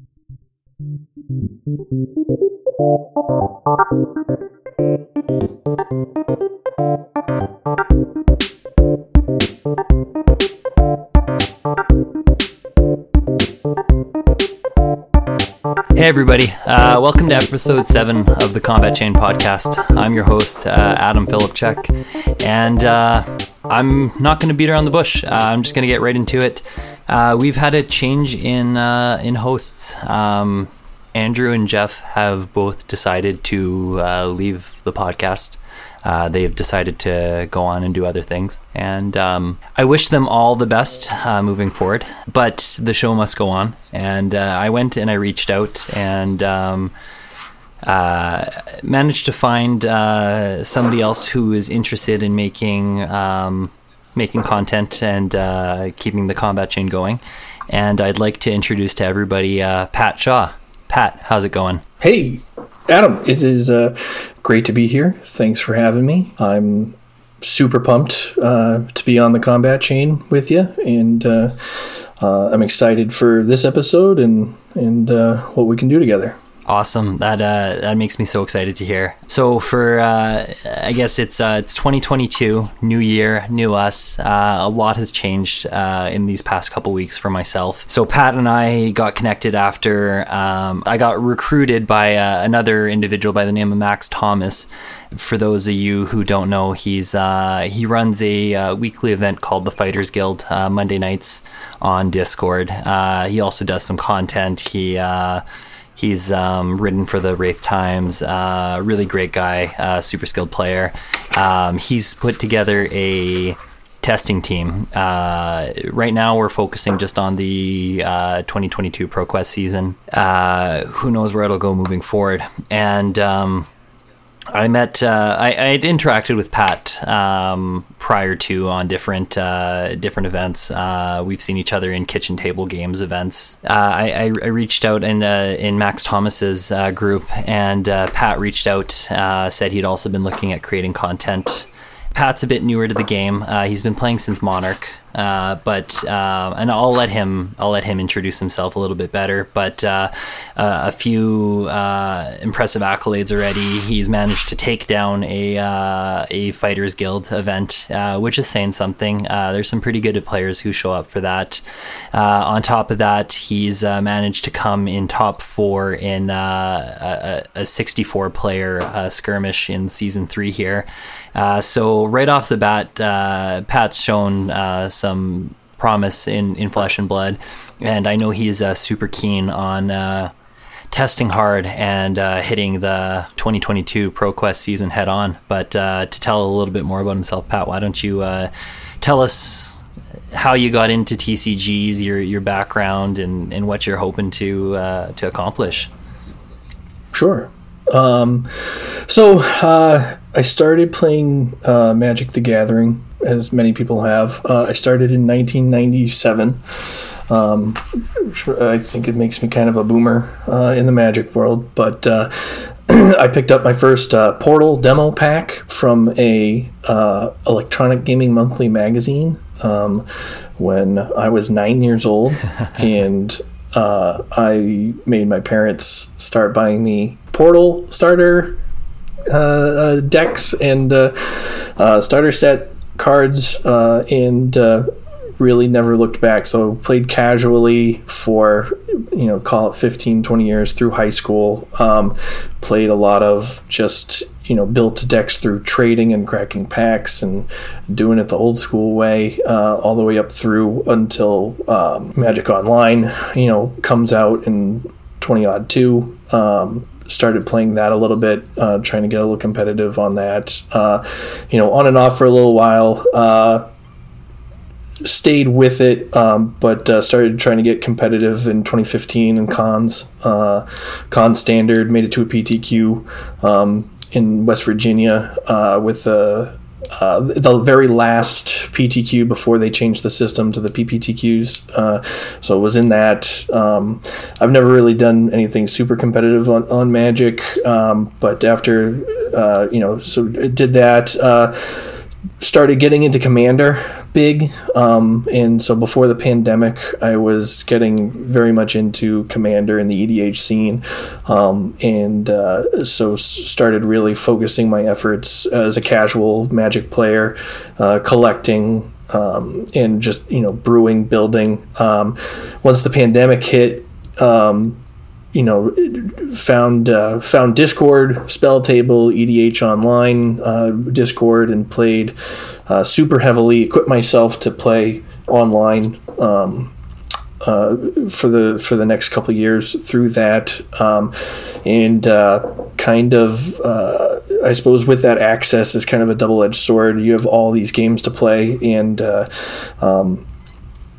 Hey, everybody. Uh, welcome to episode seven of the Combat Chain podcast. I'm your host, uh, Adam Filipchuk, and uh, I'm not going to beat around the bush. Uh, I'm just going to get right into it. Uh, we've had a change in uh, in hosts. Um, Andrew and Jeff have both decided to leave the podcast. Uh, they've decided to go on and do other things. And um, I wish them all the best uh, moving forward. But the show must go on. And uh, I went and I reached out and um, uh, managed to find uh, somebody else who is interested in making um, making content and uh, keeping the combat chain going. And I'd like to introduce to everybody Pat Shaw. Pat, how's it going? Hey, Adam, it is uh, great to be here. Thanks for having me. I'm super pumped uh, to be on the combat chain with you, and uh, uh I'm excited for this episode and and uh, what we can do together. Awesome. That uh, that makes me so excited to hear. So for uh, I guess it's uh, it's 2022, new year, new us. Uh, a lot has changed uh, in these past couple weeks for myself. So Pat and I got connected after um, I got recruited by uh, another individual by the name of Max Thomas. For those of you who don't know, he's he runs a weekly event called the Fighters Guild Monday nights on Discord. he also does some content. He He's um, ridden for the Rathe Times. Uh, really great guy, uh, super skilled player. Um, he's put together a testing team. Uh, right now, we're focusing just on the uh, 2022 ProQuest season. Uh, who knows where it'll go moving forward? And um, I met, uh, I, had interacted with Pat um, prior to on different uh, different events. Uh, we've seen each other in kitchen table games events. Uh, I, I, I, reached out in uh, in Max Thomas's uh, group, and Pat reached out, said he'd also been looking at creating content. Pat's a bit newer to the game. he's been playing since Monarch, uh, but uh, and I'll let him I'll let him introduce himself a little bit better. But uh, uh a few uh, impressive accolades already. He's managed to take down a a Fighters Guild event, which is saying something. there's some pretty good players who show up for that. on top of that, he's managed to come in top four in a, a, 64 player skirmish in season three here. so right off the bat, Pat's shown some promise in, in flesh and blood. And I know he's uh, super keen on uh, testing hard and uh, hitting the 2022 ProQuest season head on. But uh, to tell a little bit more about himself, Pat, why don't you uh, tell us how you got into TCGs, your your background, and, and what you're hoping to uh, to accomplish? Sure. Um, so I started playing Magic: The Gathering as many people have. Uh, I started in 1997. Um, I think it makes me kind of a boomer uh, in the Magic world, but uh, I picked up my first uh, Portal demo pack from a uh, Electronic Gaming Monthly magazine um, when I was nine years old, and uh, I made my parents start buying me Portal starter decks and starter set cards uh, and uh, really never looked back. So played casually for, you know, call it 15, 20 years through high school. Um, played a lot of just, you know, built decks through trading and cracking packs and doing it the old school way, uh, all the way up through until um, Magic Online, you know, comes out in 20 odd two. Um, started playing that a little bit, uh, trying to get a little competitive on that. Uh, you know, on and off for a little while. Uh, stayed with it, um, but uh, started trying to get competitive in 2015 in cons. Uh, con standard made it to a PTQ um, in West Virginia uh, with a uh, the very last PTQ before they changed the system to the PPTQs. Uh, so it was in that. Um, I've never really done anything super competitive on, on Magic, um, but after, uh, you know, so it did that. Started getting into Commander big. Um, and so before the pandemic, I was getting very much into Commander and the EDH scene. Um, and uh, so started really focusing my efforts as a casual Magic player, uh, collecting. Um, and just you know brewing building um, once the pandemic hit um, you know, found uh, found Discord, Spell Table, EDH Online, uh, Discord, and played uh, super heavily. Equipped myself to play online um, uh, for the for the next couple years through that, um, and uh, kind of uh, I suppose with that access is kind of a double edged sword. You have all these games to play, and um,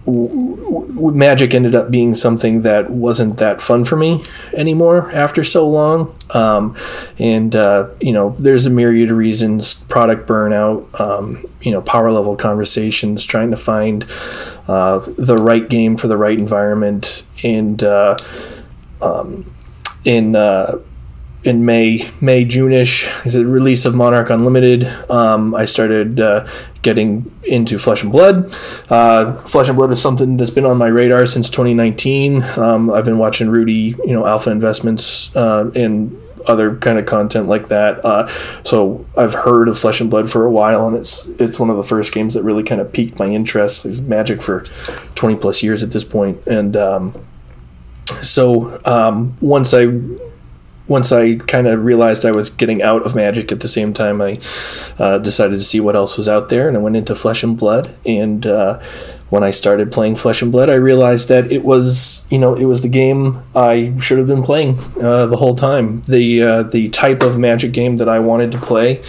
magic ended up being something that wasn't that fun for me anymore after so long. Um, and uh, you know there's a myriad of reasons product burnout um, you know power level conversations trying to find uh, the right game for the right environment. And uh, um, in uh, in May, May, June-ish, is the release of Monarch Unlimited. Um, I started uh, getting into Flesh and Blood. Uh, Flesh and Blood is something that's been on my radar since 2019. Um, I've been watching Rudy, you know, Alpha Investments uh, and other kind of content like that. Uh, so I've heard of Flesh and Blood for a while, and it's it's one of the first games that really kind of piqued my interest. It's Magic for 20 plus years at this point, and um, so um, once I once I kind of realized I was getting out of Magic at the same time, I uh, decided to see what else was out there, and I went into Flesh and Blood. And uh, when I started playing Flesh and Blood, I realized that it was, you know, it was the game I should have been playing uh, the whole time. The uh, the type of Magic game that I wanted to play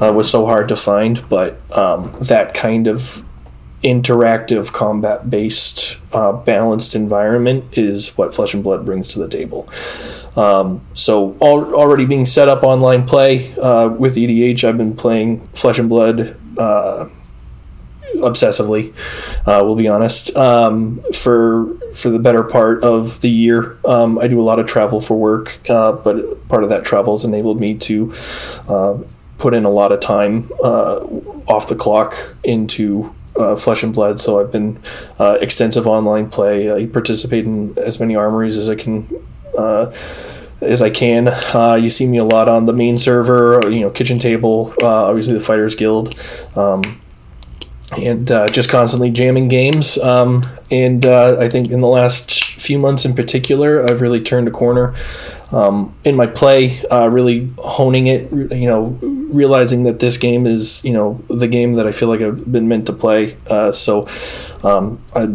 uh, was so hard to find, but um, that kind of interactive combat based uh, balanced environment is what flesh and blood brings to the table um, so all, already being set up online play uh, with EDH, I've been playing Flesh and Blood uh, obsessively. Uh, we'll be honest. Um, for for the better part of the year, um, I do a lot of travel for work, uh, but part of that travel has enabled me to uh, put in a lot of time off the clock into uh, flesh and blood. So I've been uh, extensive online play. I participate in as many armories as I can uh, as I can. Uh, you see me a lot on the main server, you know, kitchen table, uh, obviously the Fighters Guild, um, and uh, just constantly jamming games. Um, and uh, I think in the last few months in particular, I've really turned a corner um, in my play, uh, really honing it, you know, realizing that this game is, you know, the game that I feel like I've been meant to play. Uh, so um, I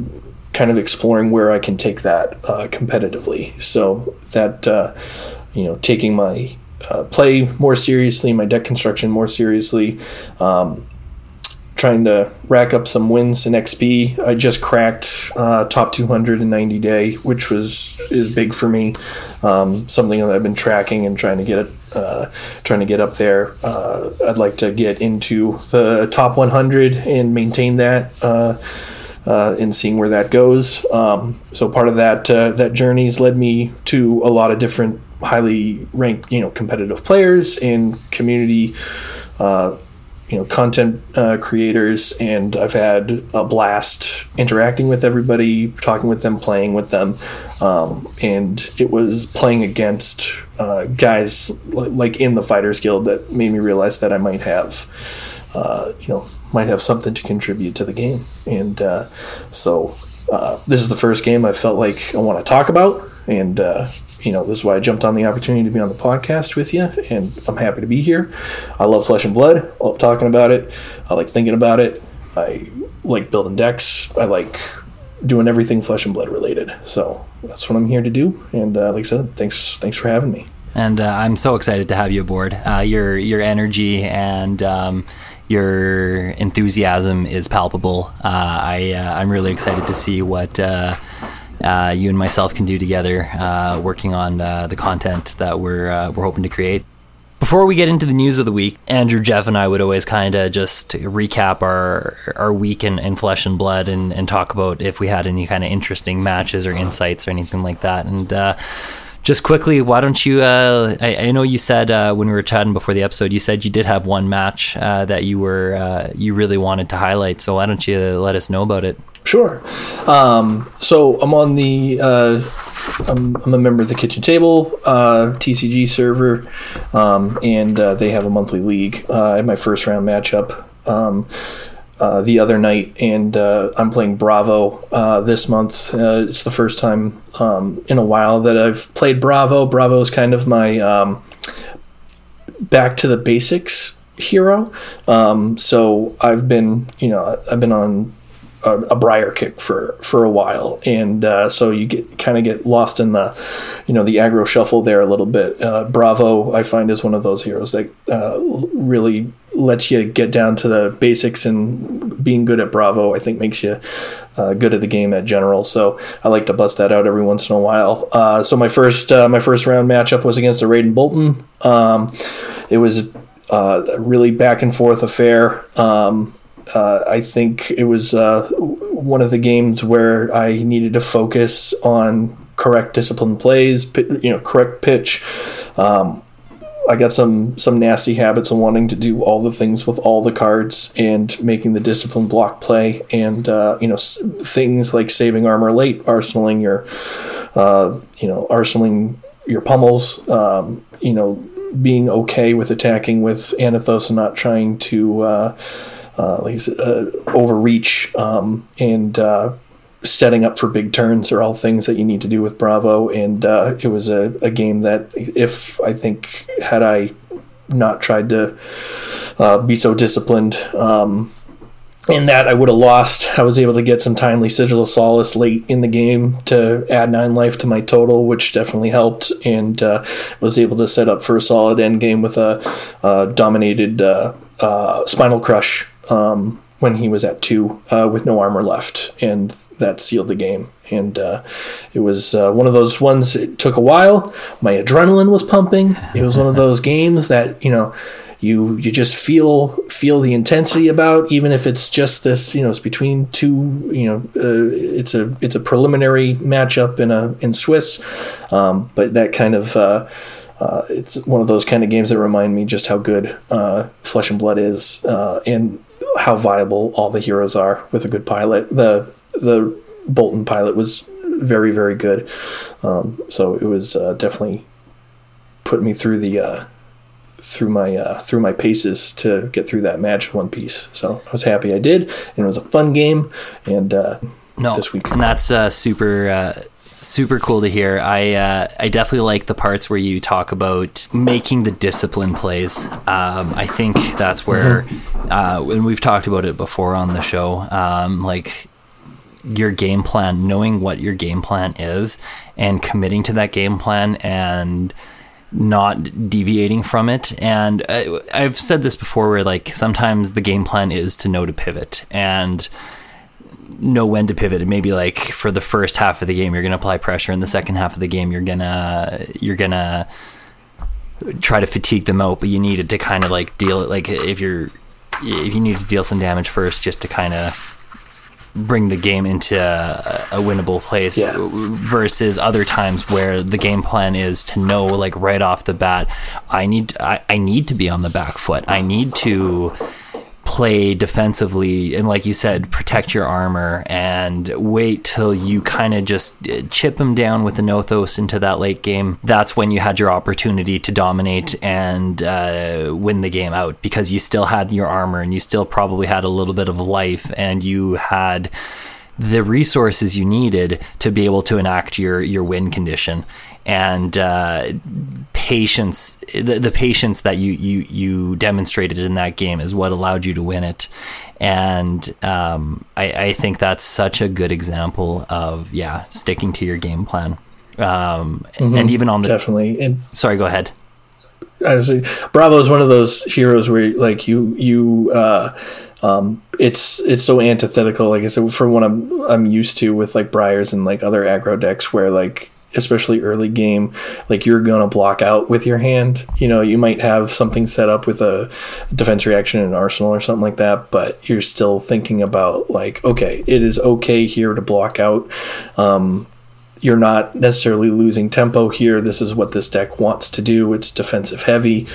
kind of exploring where I can take that uh, competitively. So that uh, you know, taking my play more seriously, my deck construction more seriously, um, trying to rack up some wins in XP. I just cracked uh, top 290 day, which was is big for me. Um, something that I've been tracking and trying to get uh, trying to get up there. Uh, I'd like to get into the top 100 and maintain that uh, and seeing where that goes. Um, so part of that uh, that journey has led me to a lot of different highly ranked, you know, competitive players and community, uh, you know, content uh, creators, and I've had a blast interacting with everybody, talking with them, playing with them, um, and it was playing against uh, guys like in the Fighters Guild that made me realize that I might have uh, you know, might have something to contribute to the game. And uh, so uh, this is the first game I felt like I want to talk about. And, uh, you know, this is why I jumped on the opportunity to be on the podcast with you. And I'm happy to be here. I love Flesh and Blood. I love talking about it. I like thinking about it. I like building decks. I like doing everything Flesh and Blood related. So that's what I'm here to do. And uh, like I said, thanks, thanks for having me. And uh, I'm so excited to have you aboard. your your energy and um, your enthusiasm is palpable. Uh, I uh, I'm really excited to see what uh, uh you and myself can do together, uh, working on uh, the content that we're we're hoping to create. Before we get into the news of the week, Andrew, Jeff, and I would always kind of just recap our our week in, in flesh and blood and, and talk about if we had any kind of interesting matches or insights or anything like that. And just quickly, why don't you? Uh, I, I, know you said uh, when we were chatting before the episode, you said you did have one match uh, that you were uh, you really wanted to highlight. So why don't you let us know about it? Sure. Um, so I'm on the. Uh, I'm, I'm, a member of the Kitchen Table uh, TCG server, um, and they have a monthly league. I had my first round matchup. Um, uh, the other night, and uh, I'm playing Bravo uh, this month. Uh, it's the first time um, in a while that I've played Bravo. Bravo is kind of my um, back to the basics hero. Um, so I've been, you know, I've been on a, a briar kick for for a while, and uh, so you get kind of get lost in the, you know, the aggro shuffle there a little bit. Uh, Bravo, I find, is one of those heroes that uh, really lets you get down to the basics, and being good at Bravo, I think, makes you uh, good at the game at general. So I like to bust that out every once in a while. Uh, so my first uh, my first round matchup was against a Raiden Boltyn. Um, it was uh, a really back and forth affair. Um, uh, I think it was uh, one of the games where I needed to focus on correct discipline plays, you know, correct pitch. Um, I got some some nasty habits of wanting to do all the things with all the cards and making the discipline block play, and uh, you know things like saving armor late, arsenaling your, uh, you know, arsenaling your pummels, um, you know, being okay with attacking with Anothos and not trying to uh, like uh, overreach um, and uh, setting up for big turns are all things that you need to do with Bravo. And uh, it was a, a, game that, if I think, had I not tried to uh, be so disciplined, um, in that I would have lost. I was able to get some timely sigil of solace late in the game to add nine life to my total, which definitely helped, and uh, was able to set up for a solid end game with a, a dominated uh, uh, spinal crush um, when he was at two uh, with no armor left, and that sealed the game. And uh, it was uh, one of those ones. It took a while. My adrenaline was pumping. It was one of those games that you know you you just feel feel the intensity about even if it's just this you know it's between two you know uh, it's a it's a preliminary matchup in a in Swiss um, but that kind of uh, uh, it's one of those kind of games that remind me just how good uh, Flesh and Blood is uh, and how viable all the heroes are with a good pilot. The the Boltyn pilot was very very good, um, so it was uh, definitely put me through the uh, through my uh, through my paces to get through that match in one piece. So I was happy I did, and it was a fun game. And uh, no, this week, and that's uh, super uh, super cool to hear. I uh, I definitely like the parts where you talk about making the discipline plays. Um, I think that's where, mm-hmm. uh, and we've talked about it before on the show. Um, like your game plan, knowing what your game plan is, and committing to that game plan, and not deviating from it. And I, I've said this before, where like sometimes the game plan is to know to pivot and know when to pivot. And maybe like for the first half of the game you're going to apply pressure. In the second half of the game you're going to you're going to try to fatigue them out but you needed to kind of like deal it like if you're if you need to deal some damage first just to kind of bring the game into a, a winnable place yeah. versus other times where the game plan is to know like right off the bat I need I, I need to be on the back foot. I need to play defensively and like you said protect your armor and wait till you kind of just uh, chip them down with the nothos into that late game. That's when you had your opportunity to dominate and uh, win the game out because you still had your armor and you still probably had a little bit of life and you had the resources you needed to be able to enact your your win condition and uh, patience the, the patience that you, you you demonstrated in that game is what allowed you to win it. And um, I, I, think that's such a good example of yeah sticking to your game plan. Um, mm-hmm. and even on the definitely. And sorry go ahead. Bravo is one of those heroes where like you you uh, um, it's it's so antithetical like I said from what I'm I'm used to with like Briars and like other aggro decks where like especially early game, like you're gonna block out with your hand. You know, you might have something set up with a defense reaction in arsenal or something like that, but you're still thinking about like, okay, it is okay here to block out. Um, you're not necessarily losing tempo here. This is what this deck wants to do. It's defensive heavy,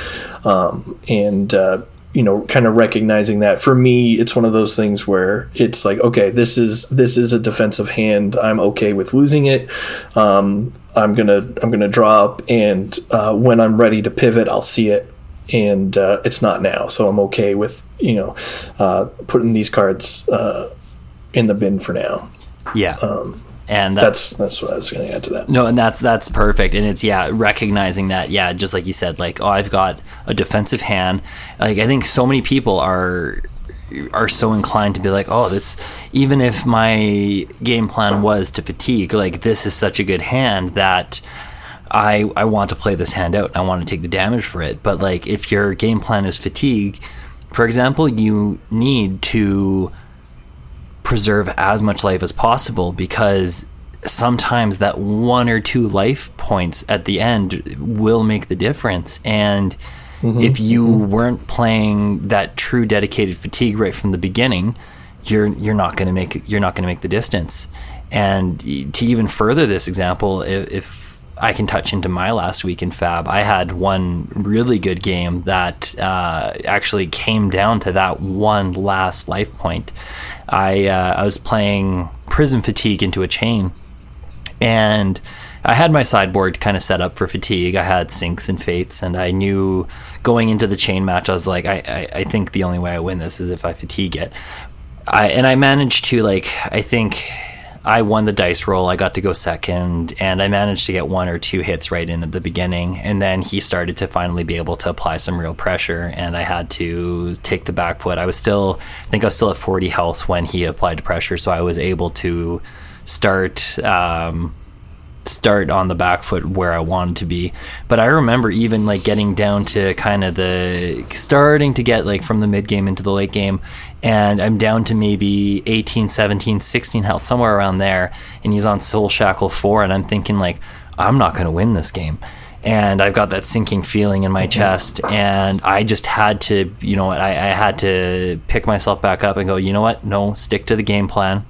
um, and uh, you know, kind of recognizing that. For me, it's one of those things where it's like, okay, this is this is a defensive hand. I'm okay with losing it. Um, I'm gonna I'm gonna draw up, and uh, when I'm ready to pivot, I'll see it and uh, it's not now. So I'm okay with you know uh, putting these cards uh, in the bin for now. Yeah. Um, and that's that's what I was going to add to that. No, and that's that's perfect. And it's yeah, recognizing that yeah, just like you said, like oh, I've got a defensive hand. Like I think so many people are are so inclined to be like, oh, this even if my game plan was to fatigue, like this is such a good hand that I I want to play this hand out. I want to take the damage for it. But like if your game plan is fatigue, for example, you need to preserve as much life as possible because sometimes that one or two life points at the end will make the difference. And mm-hmm, if you mm-hmm. weren't playing that true dedicated fatigue right from the beginning you're you're not going to make you're not going to make the distance. And to even further this example if, if I can touch into my last week in Fab. I had one really good game that uh, actually came down to that one last life point. I uh, I was playing Prism Fatigue into a Chane, and I had my sideboard kind of set up for fatigue. I had sinks and fates, and I knew going into the Chane match, I was like, I, I, I think the only way I win this is if I fatigue it. I and I managed to like I think I won the dice roll. I got to go second, and I managed to get one or two hits right in at the beginning. And then he started to finally be able to apply some real pressure, and I had to take the back foot. I was still, I think I was still at 40 health when he applied pressure, so I was able to start. Um, start on the back foot where I wanted to be. But I remember even like getting down to kind of the starting to get like from the mid game into the late game and I'm down to maybe 18, 17, 16 health somewhere around there and he's on Soul Shackle 4 and I'm thinking like I'm not going to win this game. And I've got that sinking feeling in my mm-hmm. chest, and I just had to, you know, I, I had to pick myself back up and go, you know what? No, stick to the game plan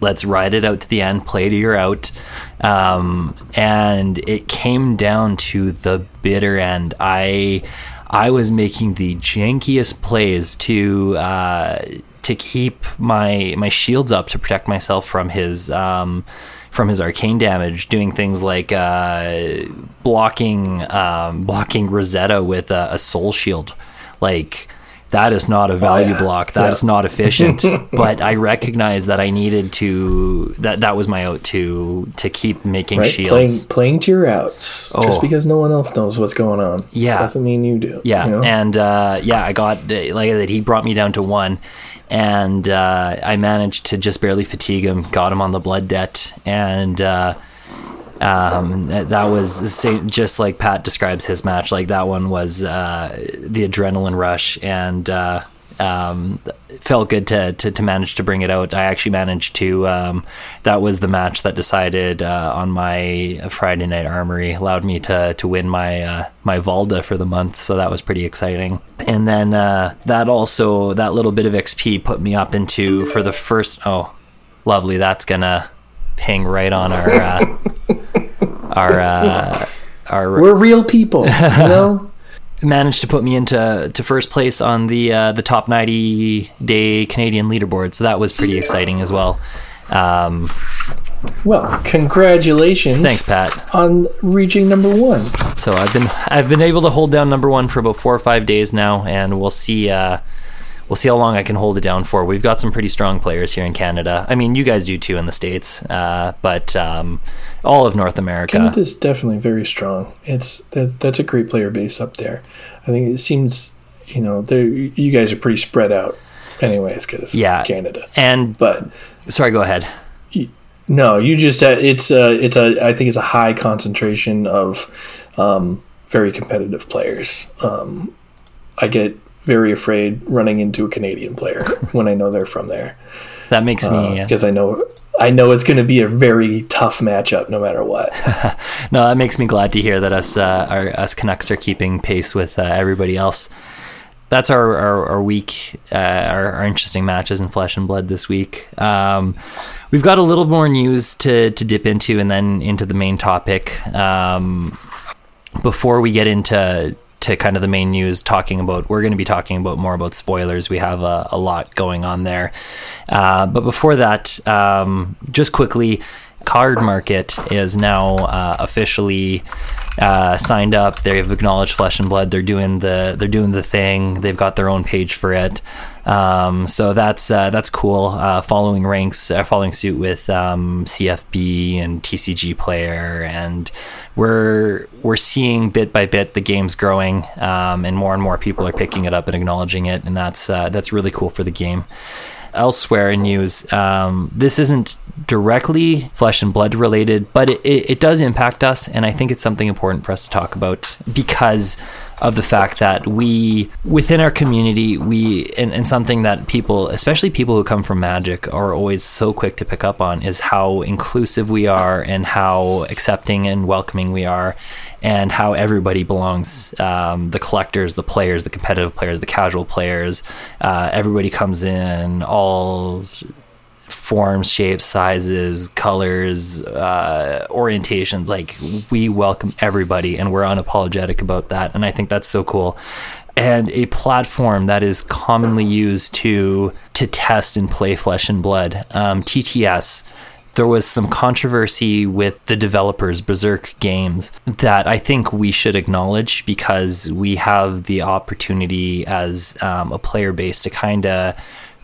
let's ride it out to the end, play to your out. Um, and it came down to the bitter end. I I was making the jankiest plays to uh, to keep my my shields up to protect myself from his um, from his arcane damage, doing things like uh, blocking um, blocking Rosetta with a, a soul shield, like that is not a value oh, yeah. block. That yeah. is not efficient. but I recognize that I needed to that that was my out to to keep making right? shields. Playing playing to your outs. Oh. Just because no one else knows what's going on. Yeah. Doesn't mean you do. Yeah. You know? And uh, yeah, I got like that he brought me down to one and uh, I managed to just barely fatigue him, got him on the blood debt and uh, um, that was just like Pat describes his match. Like that one was uh, the adrenaline rush, and uh, um, felt good to, to, to manage to bring it out. I actually managed to. Um, that was the match that decided uh, on my Friday night armory, allowed me to to win my uh, my Valda for the month. So that was pretty exciting. And then uh, that also that little bit of XP put me up into for the first. Oh, lovely! That's gonna ping right on our uh, our uh, our. We're real people, you know. managed to put me into to first place on the uh, the top 90 day Canadian leaderboard, so that was pretty exciting as well. Um, well, congratulations! Thanks, Pat, on reaching number one. So I've been I've been able to hold down number one for about four or five days now, and we'll see. Uh, we'll see how long I can hold it down for. We've got some pretty strong players here in Canada. I mean, you guys do too in the states, uh, but um, all of North America. Canada's definitely very strong. It's that, that's a great player base up there. I think it seems you know you guys are pretty spread out, anyways, because yeah, Canada. And but sorry, go ahead. no, you just uh, it's a it's a I think it's a high concentration of um, very competitive players. Um, I get very afraid running into a Canadian player when I know they're from there. That makes me because uh, I know I know it's going to be a very tough matchup no matter what. no, that makes me glad to hear that us uh, our us Canucks are keeping pace with uh, everybody else. that's our our, our week, uh, our, our, interesting matches in Flesh and Blood this week. Um, we've got a little more news to to dip into, and then into the main topic. Um, before we get into to kind of the main news, talking about we're going to be talking about more about spoilers. We have a, a lot going on there, uh, but before that, um, just quickly, card market is now uh, officially uh, signed up. They've acknowledged Flesh and Blood. They're doing the they're doing the thing. They've got their own page for it. Um, so that's uh, that's cool. Uh, following ranks, uh, following suit with um, CFB and TCG Player, and we're we're seeing bit by bit the game's growing, um, and more and more people are picking it up and acknowledging it, and that's uh, that's really cool for the game elsewhere in news, um, this isn't directly flesh and blood related, but it, it, it does impact us. And I think it's something important for us to talk about because of the fact that we within our community we and, and, something that people especially people who come from magic are always so quick to pick up on is how inclusive we are and how accepting and welcoming we are and how everybody belongs um, the collectors the players the competitive players the casual players uh, everybody comes in all forms, shapes, sizes, colors, uh, orientations. Like we welcome everybody, and we're unapologetic about that. And I think that's so cool. And a platform that is commonly used to to test and play Flesh and Blood, um, TTS. There was some controversy with the developers, Berserk Games, that I think we should acknowledge because we have the opportunity as um, a player base to kind of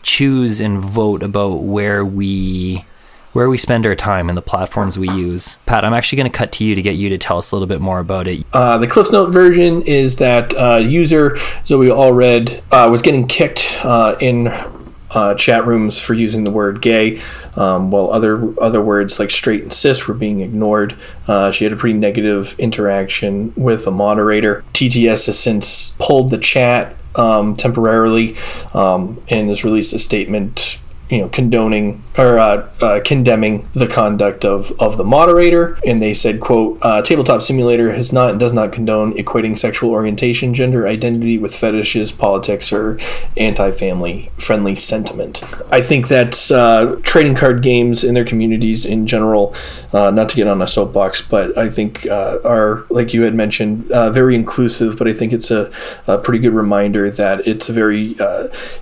choose and vote about where we where we spend our time and the platforms we use. Pat, I'm actually going to cut to you to get you to tell us a little bit more about it. Uh, the Cliffs Note version is that uh, user Zoe Allred uh, was getting kicked uh, in uh, chat rooms for using the word gay, um, while other other words like straight and cis were being ignored. Uh, she had a pretty negative interaction with a moderator. TTS has since pulled the chat um, temporarily um, and has released a statement you know condoning or uh, uh, condemning the conduct of, of the moderator. And they said quote uh, tabletop simulator has not does not condone equating sexual orientation gender identity with fetishes politics or anti-family friendly sentiment. I think that uh, trading card games in their communities in general uh, not to get on a soapbox but i think uh, are like you had mentioned very inclusive but i think it's a, a pretty good reminder that it's very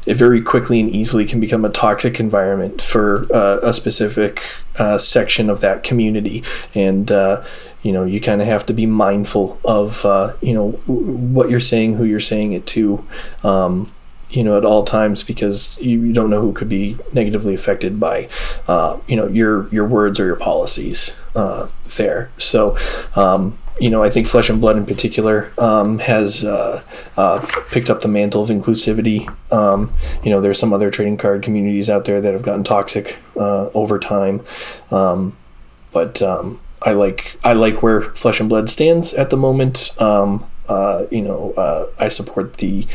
it very quickly and easily can become a toxic toxic environment for uh, a specific uh, section of that community, and uh, you know you kind of have to be mindful of uh, you know what you're saying, who you're saying it to. Um, you know, at all times because you, don't know who could be negatively affected by, uh, you know, your your words or your policies uh, there. So, um, you know, I think Flesh and Blood in particular um, has uh, uh, picked up the mantle of inclusivity. Um, you know, there's some other trading card communities out there that have gotten toxic uh, over time, um, but um, I like I like where Flesh and Blood stands at the moment. Um, uh, you know, uh, I support the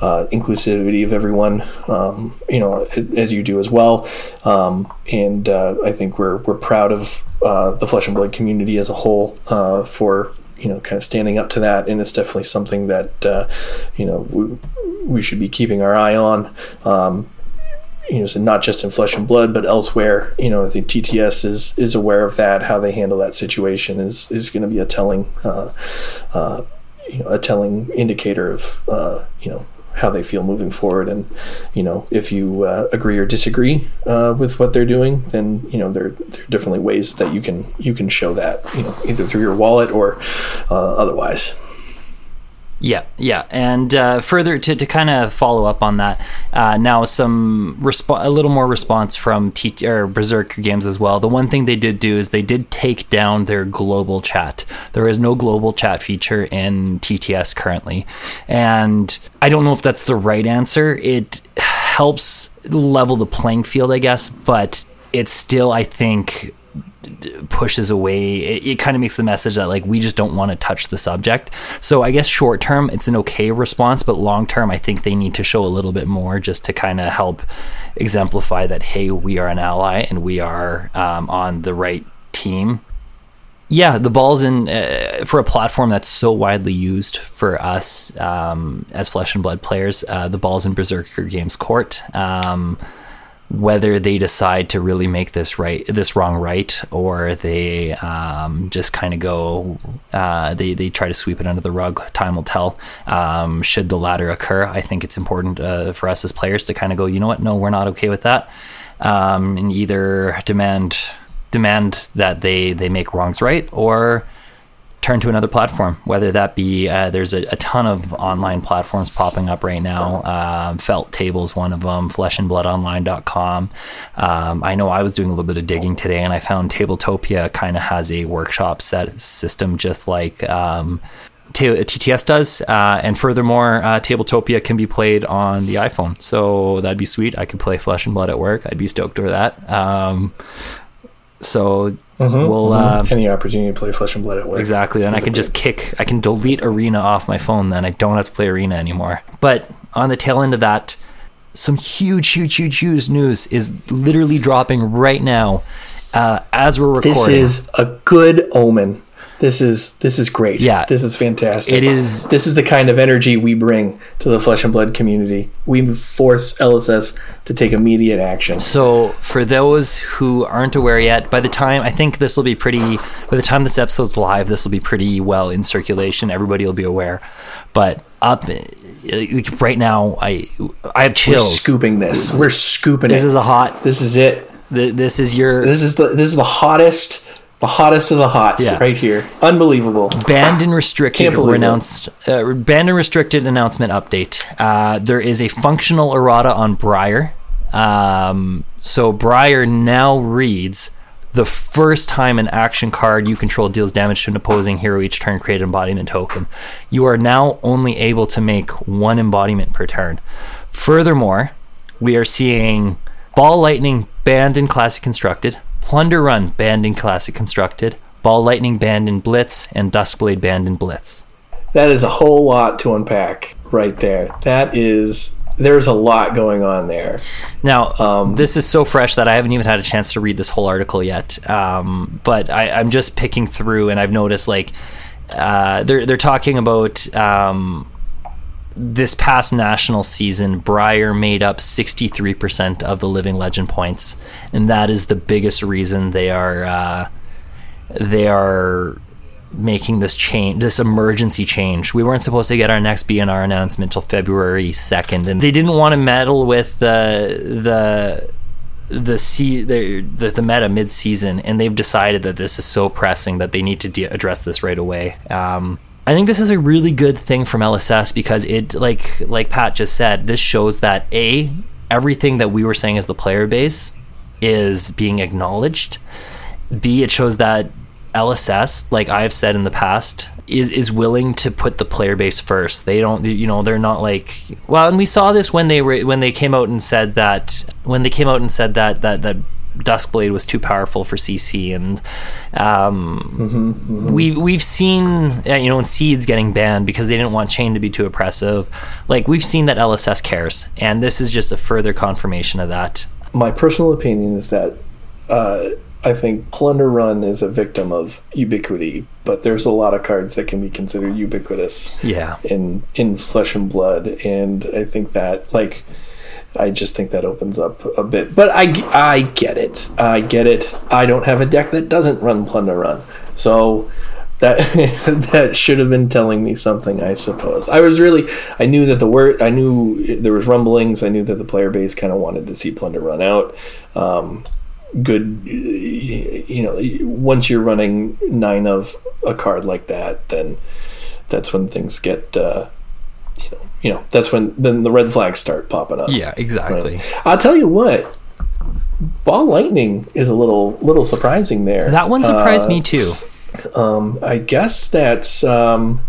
uh, inclusivity of everyone, um, you know, as you do as well. Um, and uh, I think we're we're proud of uh, the Flesh and Blood community as a whole uh, for you know kind of standing up to that. And it's definitely something that you know we, we should be keeping our eye on. Um, you know, so not just in flesh and blood, but elsewhere. You know, think TTS is is aware of that. How they handle that situation is is going to be a telling uh, uh, you know, a telling indicator of uh, you know how they feel moving forward. And you know, if you uh, agree or disagree uh, with what they're doing, then you know there, there are definitely ways that you can you can show that you know either through your wallet or uh, otherwise. Yeah, yeah, and uh, further to, to kind of follow up on that, uh, now some resp- a little more response from T- or Berserker Games as well. The one thing they did do is they did take down their global chat. There is no global chat feature in TTS currently, and I don't know if that's the right answer. It helps level the playing field, I guess, but it's still, I think, pushes away it, it kind of makes the message that like we just don't want to touch the subject so i guess short term it's an okay response but long term i think they need to show a little bit more just to kind of help exemplify that hey we are an ally and we are um, on the right team yeah, the ball's in uh, for a platform that's so widely used for us um, as flesh and blood players. Uh, the ball's in Berserker Games Court. Um, whether they decide to really make this right, this wrong right, or they um, just kind of go, uh, they they try to sweep it under the rug. Time will tell. Um, should the latter occur, I think it's important uh, for us as players to kind of go, you know what? No, we're not okay with that, um, and either demand demand that they they make wrongs right or turn to another platform whether that be uh, there's a, a, ton of online platforms popping up right now um, felt tables one of them fleshandbloodonline.com um, i know i was doing a little bit of digging today and i found tabletopia kind of has a workshop set system just like um, TTS does, uh, and furthermore, uh, Tabletopia can be played on the iPhone, so that'd be sweet. I could play Flesh and Blood at work. I'd be stoked for that. Um, so mm-hmm, we'll mm-hmm. Uh, any opportunity to play Flesh and Blood at work. Exactly. Then I can just kick. I can delete Arena off my phone. Then I don't have to play Arena anymore. But on the tail end of that, some huge, huge, huge, huge news is literally dropping right now uh, as we're recording. This is a good omen. This is this is great. Yeah, this is fantastic. It is. This is the kind of energy we bring to the flesh and blood community. We force LSS to take immediate action. So, for those who aren't aware yet, by the time I think this will be pretty. By the time this episode's live, this will be pretty well in circulation. Everybody will be aware. But up right now, I I have chills. We're scooping this. We're scooping this it. This is a hot. This is it. This is your. This is the this is the hottest the hottest of the hots yeah. right here. Unbelievable. Banned and restricted announced. Uh, banned and restricted announcement update. Uh, there is a functional errata on Briar. Um, so Briar now reads the first time an action card you control deals damage to an opposing hero each turn, create an embodiment token. You are now only able to make one embodiment per turn. Furthermore, we are seeing Ball Lightning banned in Classic Constructed, Plunder Run banned in Classic Constructed, Ball Lightning banned in Blitz, and Duskblade banned in Blitz. That is a whole lot to unpack right there. That is there's a lot going on there. Now, um, this is so fresh that I haven't even had a chance to read this whole article yet. Um, but I, am just picking through, and I've noticed like uh, they're they're talking about um, this past national season, Briar made up 63% of the Living Legend points, and that is the biggest reason they are uh, they are making this change, this emergency change. We weren't supposed to get our next BNR announcement till February 2nd, and they didn't want to meddle with the the the the, the, the meta mid season, and they've decided that this is so pressing that they need to de- address this right away. Um, I think this is a really good thing from LSS because it like like Pat just said, this shows that A, everything that we were saying as the player base is being acknowledged. B, it shows that LSS, like I've said in the past, is is willing to put the player base first. They don't, you know, they're not like well, and we saw this when they were when they came out and said that when they came out and said that that that Duskblade was too powerful for CC, and um, mm-hmm, mm-hmm. we we've seen you know in Seeds getting banned because they didn't want Chane to be too oppressive. Like we've seen that LSS cares, and this is just a further confirmation of that. My personal opinion is that. Uh, I think Plunder Run is a victim of ubiquity, but there's a lot of cards that can be considered ubiquitous. Yeah. In in Flesh and Blood, and I think that like I just think that opens up a bit. But I, I get it. I get it. I don't have a deck that doesn't run Plunder Run. So that that should have been telling me something, I suppose. I was really I knew that the word I knew there was rumblings. I knew that the player base kind of wanted to see Plunder Run out. Um, good, you know, once you're running nine of a card like that, then that's when things get. Uh, you know, you know, that's when then the red flags start popping up. Yeah, exactly. Right? I'll tell you what, ball lightning is a little little surprising there. That one surprised uh, me too. Um, I guess that's. Um,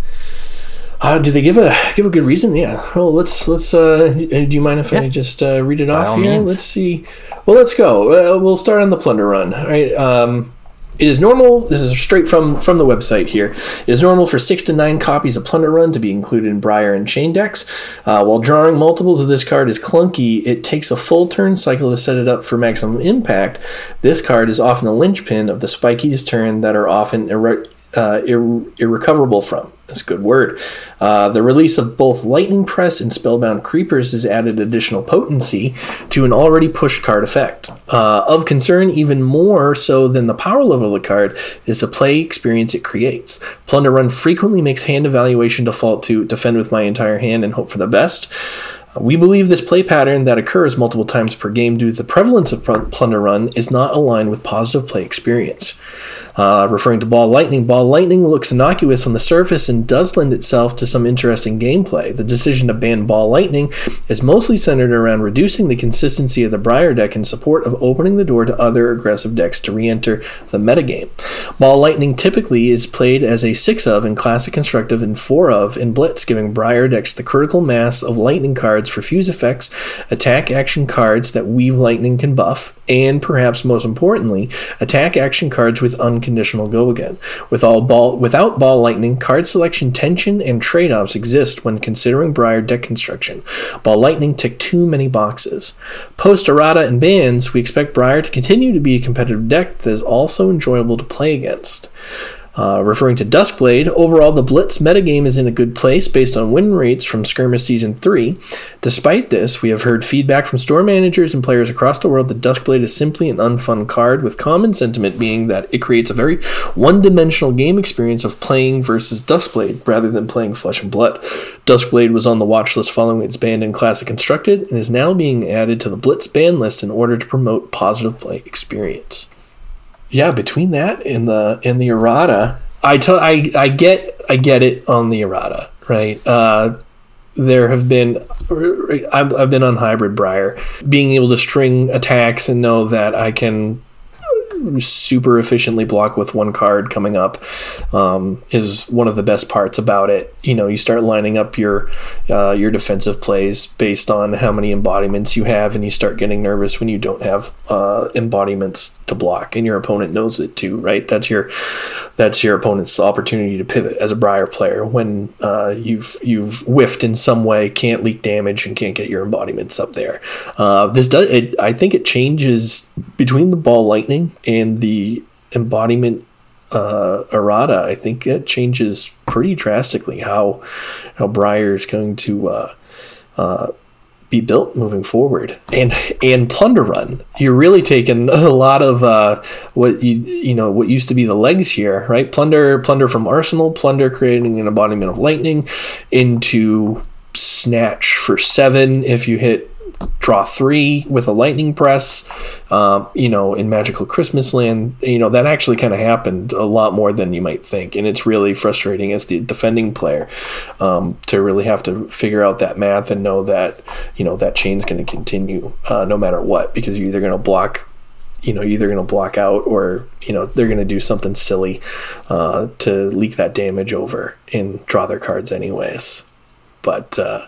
uh, did they give a give a good reason? Yeah. Well, let's let's. Uh, do you mind if yeah. I just uh, read it By off here? Means. Let's see. Well, let's go. Uh, we'll start on the plunder run. All right. Um, It is normal. This is straight from from the website here. It is normal for six to nine copies of Plunder Run to be included in Briar and Chane decks. Uh, while drawing multiples of this card is clunky, it takes a full turn cycle to set it up for maximum impact. This card is often the linchpin of the spikiest turn that are often irre- uh, irre- irrecoverable from. That's a good word. Uh, the release of both Lightning Press and Spellbound Creepers has added additional potency to an already pushed card effect. Uh, of concern, even more so than the power level of the card, is the play experience it creates. Plunder Run frequently makes hand evaluation default to defend with my entire hand and hope for the best. We believe this play pattern that occurs multiple times per game due to the prevalence of Plunder Run is not aligned with positive play experience. Uh, referring to Ball Lightning, Ball Lightning looks innocuous on the surface and does lend itself to some interesting gameplay. The decision to ban Ball Lightning is mostly centered around reducing the consistency of the Briar deck in support of opening the door to other aggressive decks to re enter the metagame. Ball Lightning typically is played as a 6 of in Classic Constructive and 4 of in Blitz, giving Briar decks the critical mass of Lightning cards for fuse effects, attack action cards that Weave Lightning can buff, and perhaps most importantly, attack action cards with unconditional go again. With all ball without ball lightning, card selection tension and trade-offs exist when considering Briar deck construction. Ball lightning tick too many boxes. Post errata and bans, we expect Briar to continue to be a competitive deck that is also enjoyable to play against. Uh, referring to Duskblade, overall the Blitz metagame is in a good place based on win rates from Skirmish Season 3. Despite this, we have heard feedback from store managers and players across the world that Duskblade is simply an unfun card, with common sentiment being that it creates a very one dimensional game experience of playing versus Duskblade rather than playing Flesh and Blood. Duskblade was on the watch list following its ban in Classic Constructed and is now being added to the Blitz ban list in order to promote positive play experience yeah, between that and the and the errata, I tell I I get I get it on the errata, right? Uh, there have been I've, I've been on hybrid briar, being able to string attacks and know that I can super efficiently block with one card coming up um, is one of the best parts about it. You know, you start lining up your uh, your defensive plays based on how many embodiments you have, and you start getting nervous when you don't have uh, embodiments to block, and your opponent knows it too, right? That's your that's your opponent's opportunity to pivot as a Briar player when uh, you've you've whiffed in some way, can't leak damage, and can't get your embodiments up there. Uh, this does, it, I think, it changes between the ball lightning and the embodiment uh, errata. I think it changes pretty drastically how how Briar is going to uh, uh, be built moving forward. And and Plunder Run, you're really taking a lot of uh, what you you know what used to be the legs here, right? Plunder plunder from Arsenal, plunder creating an embodiment of lightning into snatch for seven if you hit draw three with a lightning press. Um, you know, in Magical Christmas Land, you know that actually kind of happened a lot more than you might think, and it's really frustrating as the defending player um, to really have to figure out that math and know that you know that chain's going to continue uh, no matter what because you're either going to block you know either going to block out or you know they're going to do something silly uh, to leak that damage over and draw their cards anyways but uh,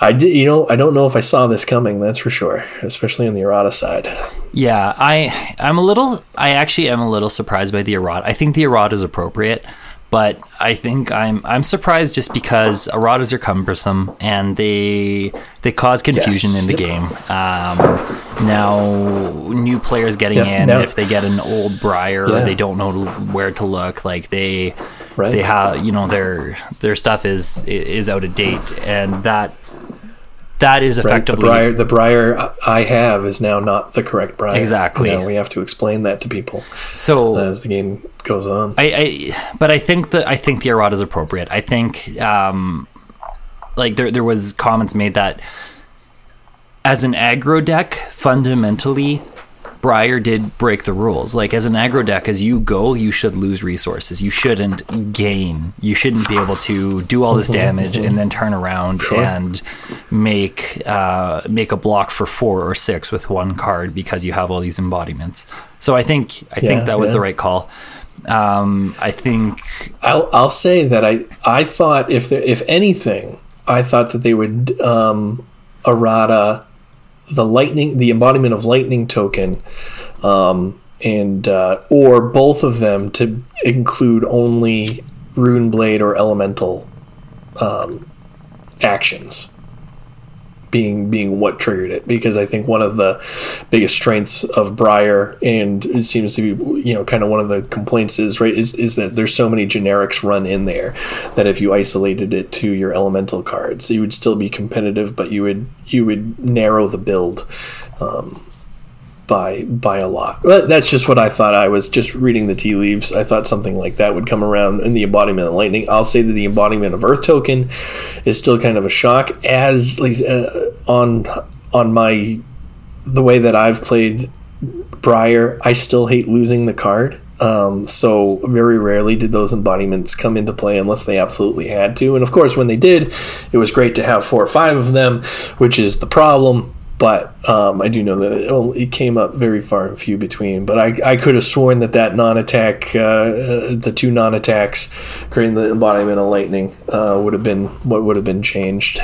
I did, you know, I don't know if I saw this coming. That's for sure, especially on the errata side. Yeah, I, I'm a little. I actually am a little surprised by the errata. I think the errata is appropriate, but I think I'm I'm surprised just because erratas are cumbersome and they they cause confusion yes. in the game. Um, now, new players getting yep. in, now, if they get an old briar yeah. they don't know where to look, like they. Right. They have, you know, their their stuff is is out of date, and that that is effectively right. the, briar, the briar I have is now not the correct briar. Exactly. Know, we have to explain that to people. So as the game goes on, I, I but I think that I think the errata is appropriate. I think um, like there there was comments made that as an aggro deck, fundamentally Briar did break the rules. Like as an aggro deck, as you go, you should lose resources. You shouldn't gain. You shouldn't be able to do all this damage and then turn around sure. and make uh, make a block for four or six with one card because you have all these embodiments. So I think I yeah, think that was yeah. the right call. Um, I think I'll I'll say that I I thought if there, if anything I thought that they would um, errata the lightning, the embodiment of lightning token, um, and uh, or both of them to include only rune blade or elemental um, actions being being what triggered it. Because I think one of the biggest strengths of Briar and it seems to be you know kind of one of the complaints is right is, is that there's so many generics run in there that if you isolated it to your elemental cards you would still be competitive but you would you would narrow the build um, by by a lot. But that's just what I thought. I was just reading the tea leaves. I thought something like that would come around in the embodiment of lightning. I'll say that the embodiment of Earth token is still kind of a shock as like uh, on on my the way that I've played Briar. I still hate losing the card. Um, so very rarely did those embodiments come into play unless they absolutely had to. And of course, when they did, it was great to have four or five of them, which is the problem but um, I do know that it, only, it, came up very far and few between. But I, I could have sworn that that non-attack, uh, uh, the two non-attacks, creating the embodiment of lightning, uh, would have been what would have been changed.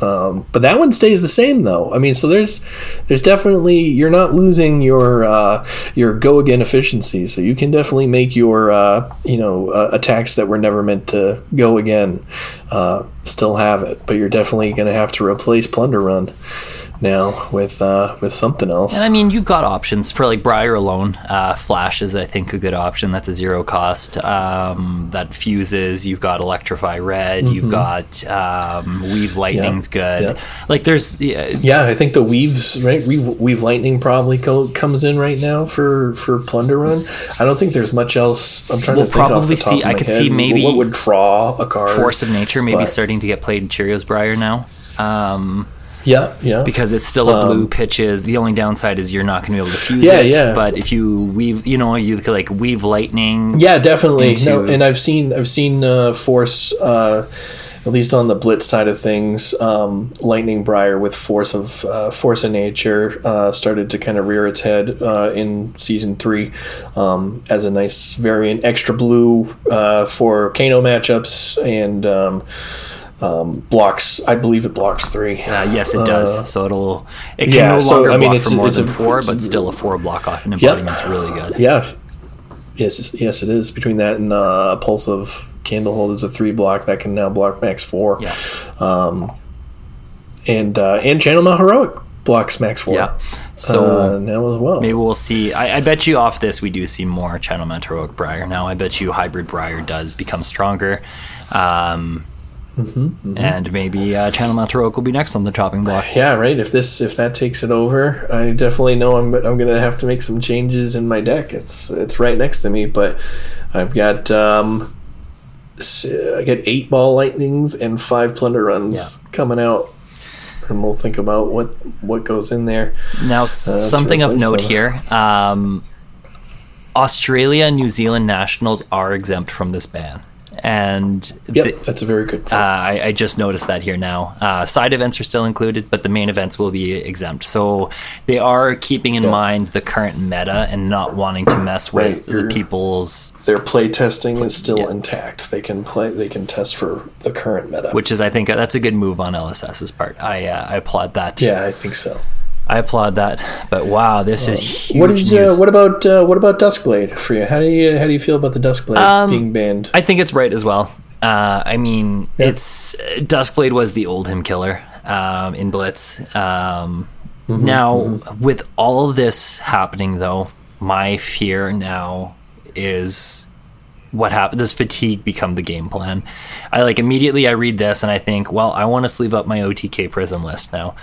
Um, but that one stays the same though. I mean, so there's there's definitely you're not losing your uh, your go again efficiency. So you can definitely make your uh, you know uh, attacks that were never meant to go again still have it. But you're definitely going to have to replace Plunder Run now with uh, with something else. And I mean, you've got options for like Briar alone. Uh, Flash is, I think, a good option. That's a zero cost. Um, that fuses. You've got Electrify Red. Mm-hmm. You've got um, Weave Lightning's yeah. good. Yeah. Like there's yeah, yeah, I think the Weaves right. Weave, Weave Lightning probably co- comes in right now for for Plunder Run. I don't think there's much else. I'm trying we'll to probably off the top see. I could head, see maybe what would draw a card. Force of Nature maybe but. starting to get played in Cheerios Briar now. Um, yeah, yeah. Because it's still a blue um, pitches. The only downside is you're not going to be able to fuse yeah, it. Yeah. But if you weave, you know, you could like weave lightning. Yeah, definitely. Into... No, and I've seen I've seen uh, force. Uh, at least on the blitz side of things, um, Lightning Briar with Force of uh, Force of Nature uh, started to kind of rear its head uh, in season three um, as a nice variant, extra blue uh, for Kano matchups and. Um, um, blocks. I believe it blocks three. Uh, yes, it does. Uh, so it'll it can yeah, no longer so, I mean, block for more than a, four, but still a four block off an embodiment's yep. really good. Yeah. Yes, yes, it is. Between that and uh, a pulse of candlehold is a three block that can now block max four. Yeah. Um, and uh, and channel Mount heroic blocks max four. Yeah. So uh, now as well. Maybe we'll see. I, I, bet you off this we do see more channel Mount heroic Briar now. I bet you hybrid Briar does become stronger. Um, Mm-hmm, mm-hmm. And maybe uh, Channel Heroic will be next on the chopping block. Yeah, right. If this if that takes it over, I definitely know I'm I'm gonna have to make some changes in my deck. It's it's right next to me, but I've got um, I get eight ball lightnings and five plunder runs yeah. coming out, and we'll think about what what goes in there. Now, uh, something of note them. here. Um, Australia and New Zealand nationals are exempt from this ban and yep, the, that's a very good point. Uh, I, I, just noticed that here now. Uh, side events are still included, but the main events will be exempt. So they are keeping in mind the current meta and not wanting to mess with right, the people's. Their play testing is still yeah. intact. They can play. They can test for the current meta, which is, I think, that's a good move on LSS's part. I uh, I applaud that. Yeah, I think so. I applaud that. But wow, this is huge. What is uh, what about uh, what about Duskblade for you? How do you how do you feel about the Duskblade um, being banned? I think it's right as well. Uh, I mean, yeah. it's Duskblade was the Oldhim killer um, in Blitz. Um, mm-hmm, now, mm-hmm. with all of this happening, though, my fear now is what happened does fatigue become the game plan i like immediately i read this and i think well i want to sleeve up my otk prism list now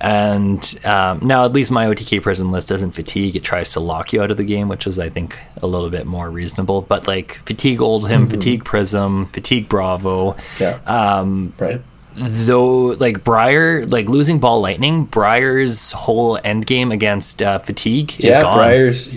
and um, now, at least my OTK Prism list doesn't fatigue. It tries to lock you out of the game, which is, I think, a little bit more reasonable. But like Fatigue Oldhim, mm-hmm. Fatigue Prism, Fatigue Bravo. Yeah. Um, right. Though, like Briar, like losing Ball Lightning, Briar's whole end game against uh, Fatigue is yeah, gone. Briar's.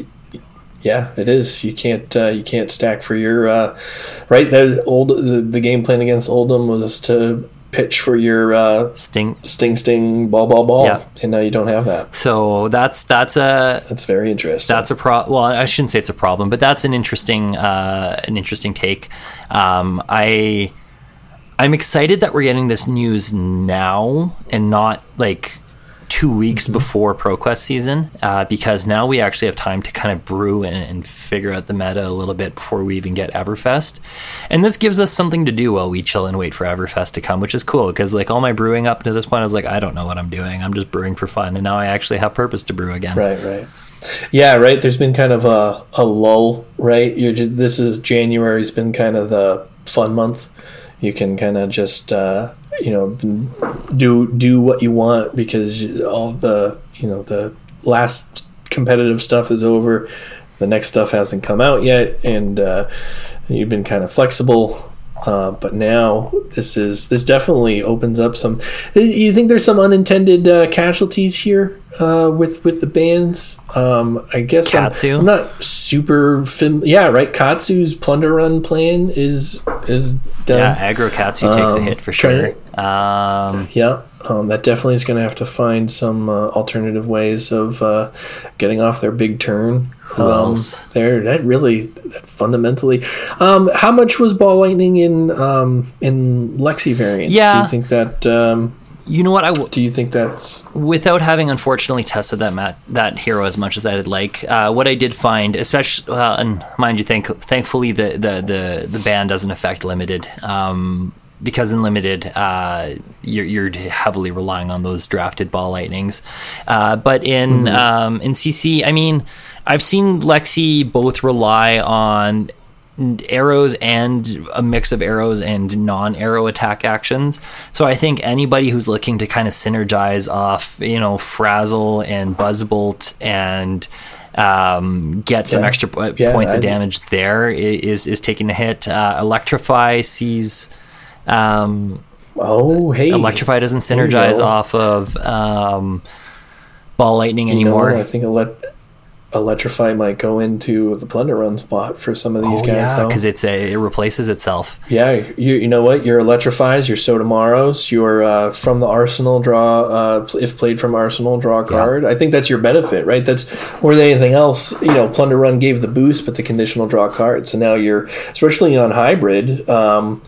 Yeah, it is. You can't uh, you can't stack for your uh, right. The old the, the game plan against Oldhim was to pitch for your uh, sting, sting, sting, ball, ball, ball, yeah. and now you don't have that. So that's that's a that's very interesting. That's a pro. Well, I shouldn't say it's a problem, but that's an interesting uh, an interesting take. Um, I I'm excited that we're getting this news now and not like two weeks before ProQuest season uh, because now we actually have time to kind of brew and, and, figure out the meta a little bit before we even get Everfest. And this gives us something to do while we chill and wait for Everfest to come, which is cool because like all my brewing up to this point, I was like, I don't know what I'm doing. I'm just brewing for fun, and now I actually have purpose to brew again. Right, right. Yeah, right. There's been kind of a, a lull, right? You're just, this is January's been kind of the fun month. You can kind of just uh, you know do do what you want because all the you know the last competitive stuff is over. The next stuff hasn't come out yet and uh, you've been kind of flexible uh, but now this is this definitely opens up some. You think there's some unintended uh, casualties here uh, with with the bands? Um, I guess Katsu. I'm, I'm not super fam- Yeah, right. Katsu's plunder run plan is is done. Yeah, aggro Katsu takes um, a hit for sure. Um, yeah, um, that definitely is going to have to find some uh, alternative ways of uh, getting off their big turn. Who um, else? There, that really that fundamentally. Um, how much was ball lightning in um, in Lexi variants? Yeah, do you think that? Um, you know what? I w- do you think that's without having unfortunately tested that mat- that hero as much as I'd like. Uh, what I did find, especially uh, and mind you, thank thankfully the the the, the ban doesn't affect limited. Um, because in limited, uh, you're, you're, heavily relying on those drafted ball lightnings. Uh, but in mm-hmm. um, in CC, I mean, I've seen Lexi both rely on arrows and a mix of arrows and non-arrow attack actions. So I think anybody who's looking to kind of synergize off, you know, frazzle and buzzbolt and um, get some yeah. extra yeah, points I, of damage there is is taking a hit. Uh, electrify sees um, oh, hey. Electrify doesn't synergize off of um, Ball Lightning anymore. No, I think Ele- Electrify might go into the Plunder Run spot for some of these oh, guys. Yeah, because it's a, it replaces itself. Yeah, you you know what? Your Electrifies, your Sotamaros, your uh, from the Arsenal draw. Uh, if played from Arsenal, draw a card. Yeah. I think that's your benefit, right? That's more than anything else. You know, Plunder Run gave the boost, but the conditional draw card. So now you're, especially on hybrid. Um,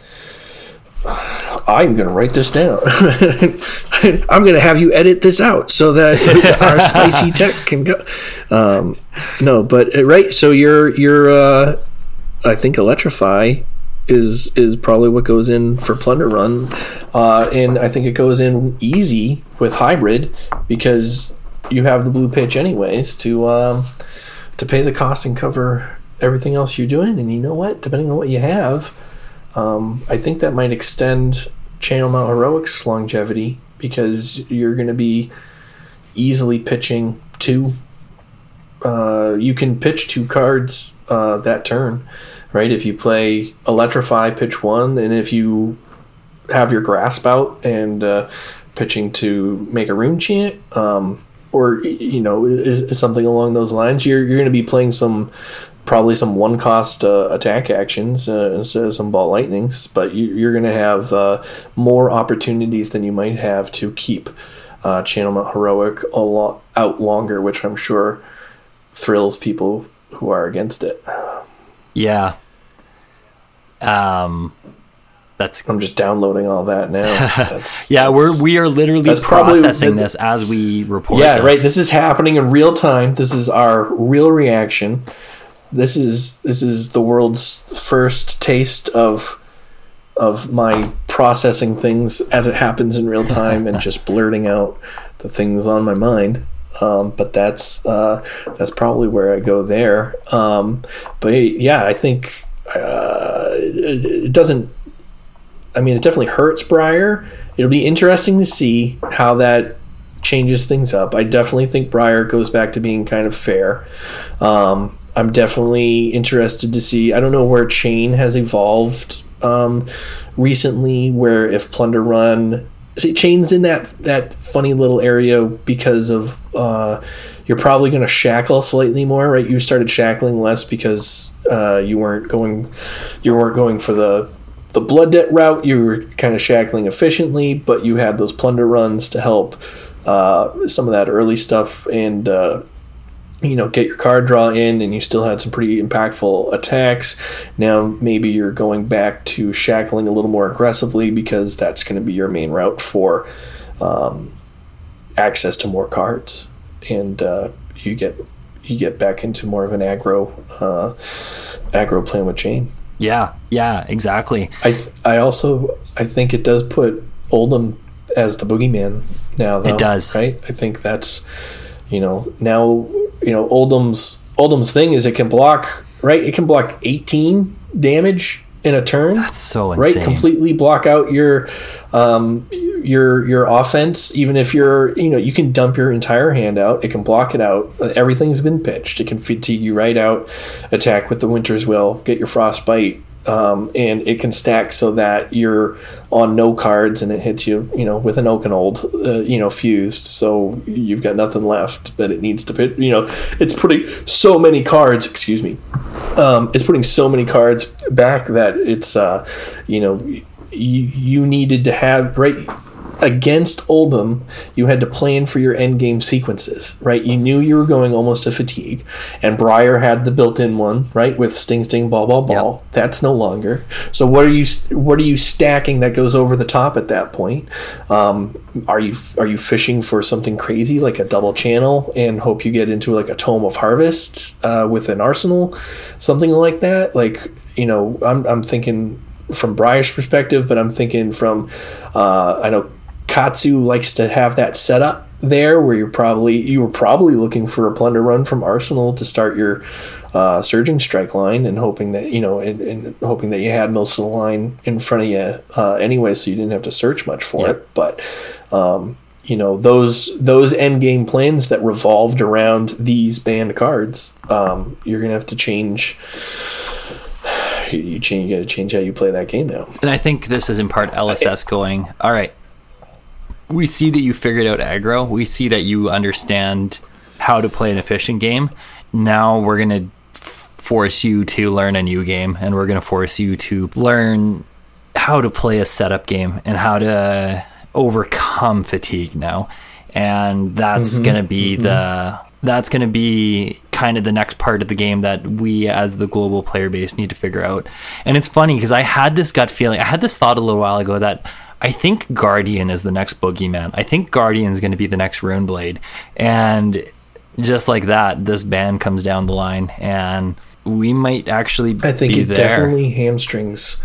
I'm going to write this down. I'm going to have you edit this out so that our spicy tech can go. Um, no, but uh, right. So you're you're. Uh, I think electrify is is probably what goes in for plunder run, uh, and I think it goes in easy with hybrid because you have the blue pitch anyways to um, to pay the cost and cover everything else you're doing. And you know what? Depending on what you have um, I think that might extend Channel Mount Heroic's longevity because you're going to be easily pitching two. Uh, you can pitch two cards uh, that turn, right? If you play Electrify, pitch one, and if you have your grasp out and uh, pitching to make a rune chant, um, or you know, is, is something along those lines, you're you're going to be playing some probably some one cost uh, attack actions uh, instead of some ball lightnings, but you, are going to have uh, more opportunities than you might have to keep uh, Channel Mount Heroic a lot out longer, which I'm sure thrills people who are against it. Yeah. Um, that's I'm just downloading all that now. That's, yeah, that's, we're we are literally processing probably, this as we report. Yeah, this. right. This is happening in real time. This is our real reaction this is this is the world's first taste of of my processing things as it happens in real time and just blurting out the things on my mind. Um, but that's uh, that's probably where I go there. Um, but yeah, I think uh, it, it, doesn't. I mean, it definitely hurts Briar. It'll be interesting to see how that changes things up. I definitely think Briar goes back to being kind of fair. Um, I'm definitely interested to see. I don't know where Chane has evolved um, recently. Where if Plunder Run, see, Chane's in that that funny little area because of uh, you're probably going to shackle slightly more, right? You started shackling less because uh, you weren't going you weren't going for the the blood debt route. You were kind of shackling efficiently, but you had those plunder runs to help uh, some of that early stuff and uh, you know get your card draw in and you still had some pretty impactful attacks now maybe you're going back to shackling a little more aggressively because that's going to be your main route for um, access to more cards, and uh, you get you get back into more of an aggro uh, aggro plan with Chane. Yeah, yeah, exactly. I I also I think it does put Oldhim as the boogeyman now. Though, It does. right? I think that's you know now you know Oldhim's Oldhim's thing is it can block right. It can block eighteen damage in a turn. That's so right. Completely block out your um, your your offense. Even if you're you know you can dump your entire hand out. It can block it out. Everything's been pitched. It can fatigue you right out. Attack with the Winter's Wail. Get your frostbite. Um, and it can stack so that you're on no cards and it hits you, you know, with an Oaken Old, uh, you know, fused. So you've got nothing left that it needs to pit. You know, it's putting so many cards. Excuse me. Um, it's putting so many cards back that it's, uh, you know, you needed to have right against Oldhim, you had to plan for your end game sequences, right? You knew you were going almost to fatigue, and Briar had the built-in one, right, with sting, sting, ball, ball, ball. That's no longer. So what are you what are you stacking that goes over the top at that point? Um, are you are you fishing for something crazy like a double channel and hope you get into like a tome of harvest uh, with an arsenal, something like that? Like you know, I'm I'm thinking from Briar's perspective, but I'm thinking from uh, I know Katsu likes to have that setup there where you're probably you were probably looking for a plunder run from Arsenal to start your uh, surging strike line and hoping that you know and, and, hoping that you had most of the line in front of you uh, anyway, so you didn't have to search much for Yep. it. But um, you know those those end game plans that revolved around these banned cards, um, you're gonna have to change. You, you change. You got to change how you play that game now. And I think this is in part LSS going, all right, we see that you figured out aggro. We see that you understand how to play an efficient game. Now we're going to force you to learn a new game and we're going to force you to learn how to play a setup game and how to overcome fatigue now. And that's mm-hmm. going to be mm-hmm. the that's going to be kind of the next part of the game that we as the global player base need to figure out. And it's funny because I had this gut feeling, I had this thought a little while ago that I think Guardian is the next boogeyman. I think Guardian is going to be the next Runeblade. And just like that, this band comes down the line and we might actually be there. I think it there. definitely hamstrings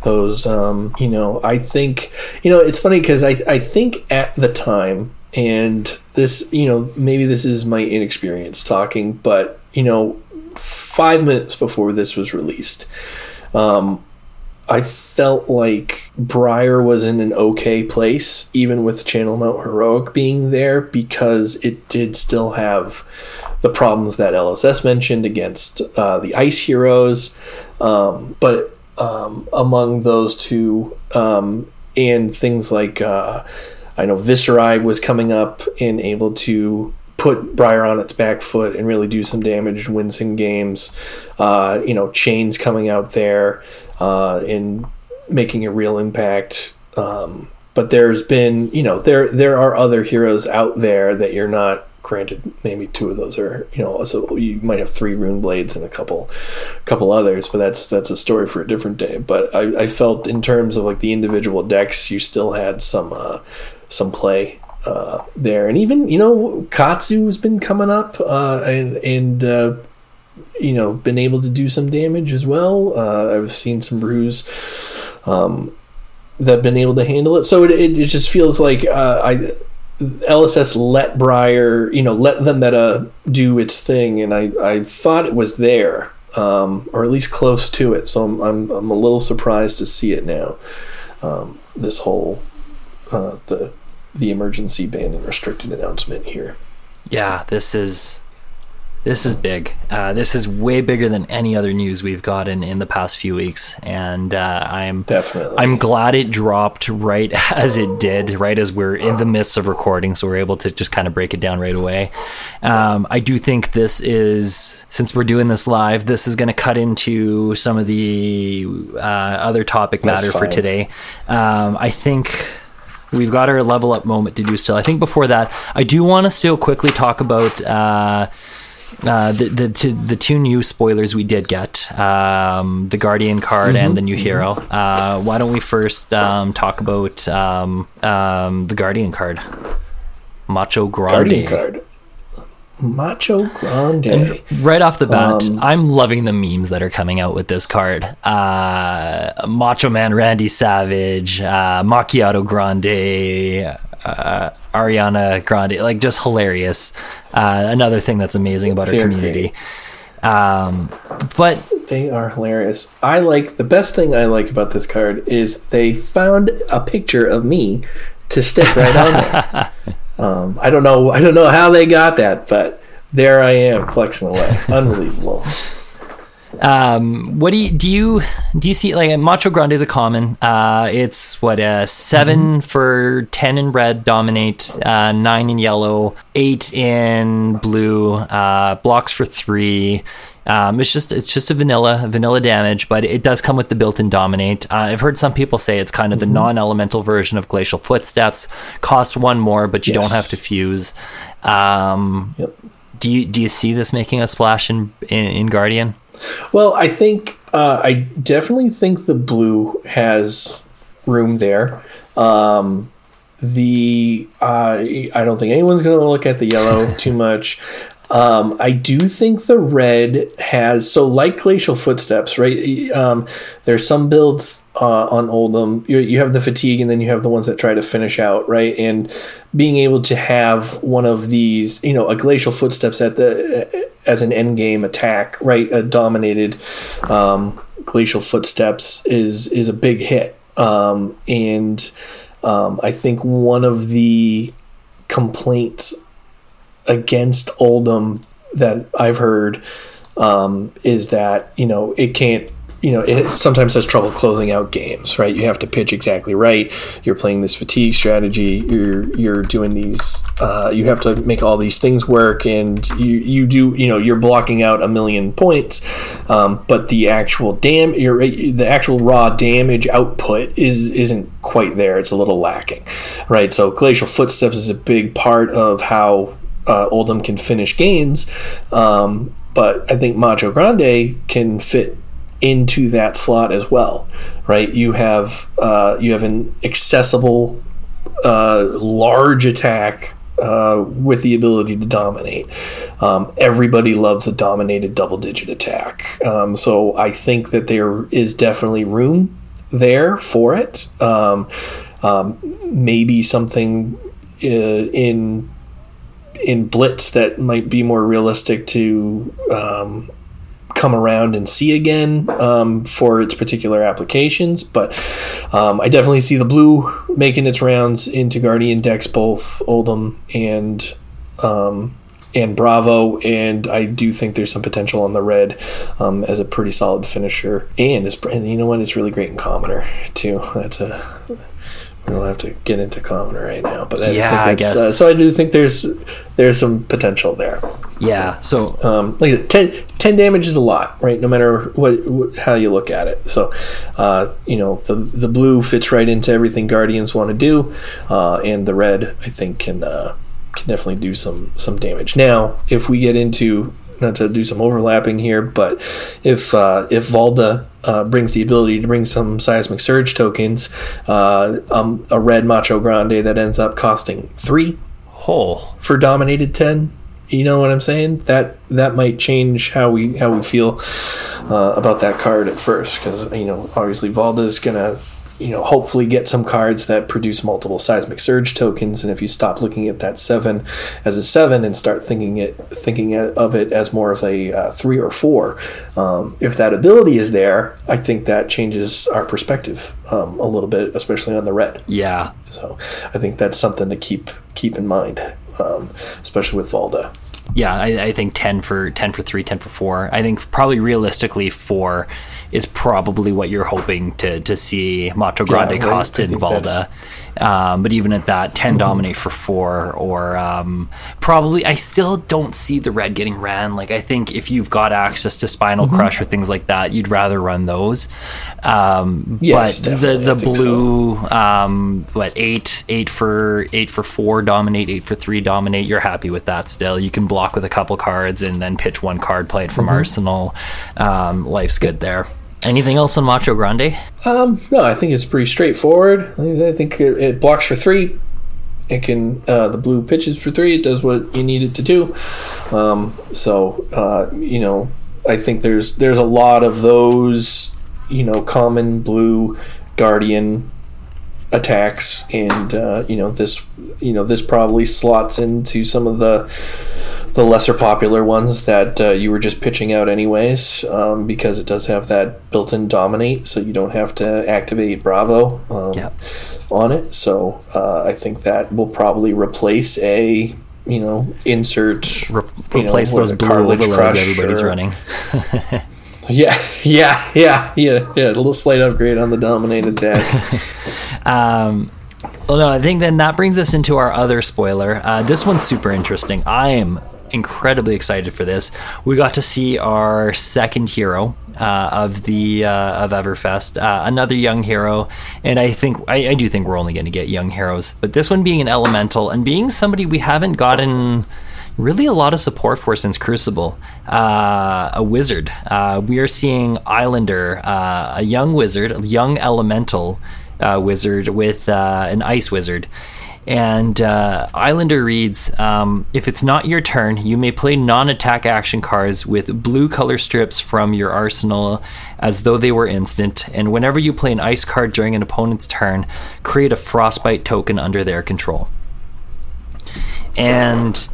those. Um, you know, I think you know it's funny because I I think at the time, and this you know maybe this is my inexperience talking, but you know, five minutes before this was released, um, I felt like Briar was in an okay place, even with Channel Mount Heroic being there, because it did still have the problems that LSS mentioned against uh, the Ice Heroes. Um, but um, among those two, um, and things like uh, I know Viserai was coming up and able to put Briar on its back foot and really do some damage, win some games. Uh, you know, Chane's coming out there uh, and making a real impact. Um, but there's been, you know, there there are other heroes out there that you're not granted. Maybe two of those are, you know, so you might have three rune blades and a couple, couple others. But that's that's a story for a different day. But I, I felt in terms of like the individual decks, you still had some uh, some play uh, there, and even you know Katsu's been coming up uh, and and uh, you know been able to do some damage as well. Uh, I've seen some brews um, that have been able to handle it, so it, it, it just feels like uh, I. LSS let Briar, you know, let the meta do its thing, and I, I thought it was there, um, or at least close to it. So I'm, I'm, I'm a little surprised to see it now. Um, this whole uh, the the emergency ban and restricted announcement here. Yeah, this is this is big. Uh, this is way bigger than any other news we've gotten in the past few weeks, and uh, I'm Definitely. I'm glad it dropped right as it did, right as we're in the midst of recording, so we're able to just kind of break it down right away. Um, I do think this is, since we're doing this live, this is going to cut into some of the uh, other topic That's matter for today. Um, I think we've got our level up moment to do still. I think before that, I do want to still quickly talk about. Uh, the the two, the two new spoilers we did get, um, the Guardian card and the new hero. Uh, why don't we first um, talk about um, um, the Guardian card? Macho Grande. Guardian card. Macho Grande. And right off the bat, Um, I'm loving the memes that are coming out with this card. Uh, Macho Man Randy Savage, uh, Macchiato Grande, uh, Ariana Grande, like just hilarious. Uh, another thing that's amazing about our They're community. Um, but They are hilarious. I like the best thing I like about this card is they found a picture of me to stick right on there. um, I don't know. I don't know how they got that, but there I am flexing away. Unbelievable. Um, what do you do? You do you see like Macho Grande is a common? Uh, it's what uh, 7 Mm-hmm. for ten in red, dominate uh, nine in yellow, eight in blue, uh, blocks for three. Um, it's just it's just a vanilla vanilla damage, but it does come with the built-in dominate. Uh, I've heard some people say it's kind of Mm-hmm. the non-elemental version of Glacial Footsteps. Costs one more, but you Yes. don't have to fuse. Um, Yep. do you do you see this making a splash in in, in Guardian? Well, I think uh, I definitely think the blue has room there. Um, the uh, I don't think anyone's going to look at the yellow too much. Um, I do think the red has so like glacial footsteps, right? Um, there's some builds uh, on Oldhim. You, you have the fatigue, and then you have the ones that try to finish out, right? And being able to have one of these, you know, a glacial footsteps at the as an end game attack, right? A dominated um, glacial footsteps is is a big hit, um, and um, I think one of the complaints against Oldhim that I've heard um, is that you know it can't you know it sometimes has trouble closing out games right? You have to pitch exactly right. You're playing this fatigue strategy. You're you're doing these uh, you have to make all these things work and you you do you know you're blocking out a million points. Um, but the actual dam your the actual raw damage output is isn't quite there. It's a little lacking right? So glacial footsteps is a big part of how uh, Oldhim can finish games, um, but I think Macho Grande can fit into that slot as well, right? You have uh, you have an accessible, uh, large attack uh, with the ability to dominate. Um, everybody loves a dominated double-digit attack, um, so I think that there is definitely room there for it. Um, um, maybe something uh, in in blitz that might be more realistic to um, come around and see again um, for its particular applications. But um, I definitely see the blue making its rounds into Guardian decks, both Oldhim and um, and Bravo, and I do think there's some potential on the red um, as a pretty solid finisher. And, and you know what? It's really great in Commoner too. That's a we don't have to get into Commoner right now, but I Yeah, think I guess. Uh, so. I do think there's there's some potential there. Yeah. So Um, like I said, 10, 10 damage is a lot, right? No matter what, what how you look at it. So, uh, you know, the the blue fits right into everything Guardians want to do, uh, and the red I think can uh, can definitely do some some damage. Now, if we get into not to do some overlapping here, but if uh, if Valda uh, brings the ability to bring some seismic surge tokens, uh, um, a red Macho Grande that ends up costing three oh, for dominated 10 you know what i'm saying? That that might change how we how we feel uh, about that card at first because you know obviously valda's gonna you know hopefully get some cards that produce multiple seismic surge tokens and if you stop looking at that seven as a seven and start thinking it thinking of it as more of a uh, three or four um, if that ability is there i think that changes our perspective um, a little bit especially on the red yeah. so I think that's something to keep keep in mind, um, especially with Valda. Yeah, I, I think 10 for 10 for 3, 10 for 4. I think probably realistically 4 is probably what you're hoping to, to see Macho Grande right. cost I in Valda. Um, but even at that, 10 dominate for 4 or um, probably I still don't see the red getting ran. Like I think if you've got access to Spinal Crush or things like that, you'd rather run those. Um, Yes, but the the think so. blue um, what 8 8 for 8 for 4 dominate, 8 for 3 dominate, you're happy with that still. You can block with a couple cards and then pitch one card played from Mm-hmm. Arsenal. Um, life's good there. Anything else on Macho Grande? Um, no, I think it's pretty straightforward. I think it, it blocks for three, It can uh, the blue pitches for three. It does what you need it to do. Um, so uh, you know, I think there's there's a lot of those you know common blue guardian attacks, and uh, you know this you know this probably slots into some of the the lesser popular ones that uh, you were just pitching out anyways, um, because it does have that built-in dominate, so you don't have to activate Bravo um, Yep. on it. So uh, I think that will probably replace a you know insert Re- you know, replace those blue cartilage overloads everybody's or- running. Yeah, yeah, yeah, yeah, yeah. A little slight upgrade on the dominate attack. Um, well, no, I think then that brings us into our other spoiler. Uh, this one's super interesting. I am incredibly excited for this. We got to see our second hero uh, of the uh, of Everfest, uh, another young hero, and I think I, I do think we're only going to get young heroes. But this one being an elemental and being somebody we haven't gotten really a lot of support for since Crucible. Uh, a wizard. Uh, we are seeing Iyslander, uh, a young wizard, a young elemental uh, wizard with uh, an ice wizard. And uh, Iyslander reads um, If it's not your turn, you may play non attack action cards with blue color strips from your arsenal as though they were instant. And whenever you play an ice card during an opponent's turn, create a frostbite token under their control. And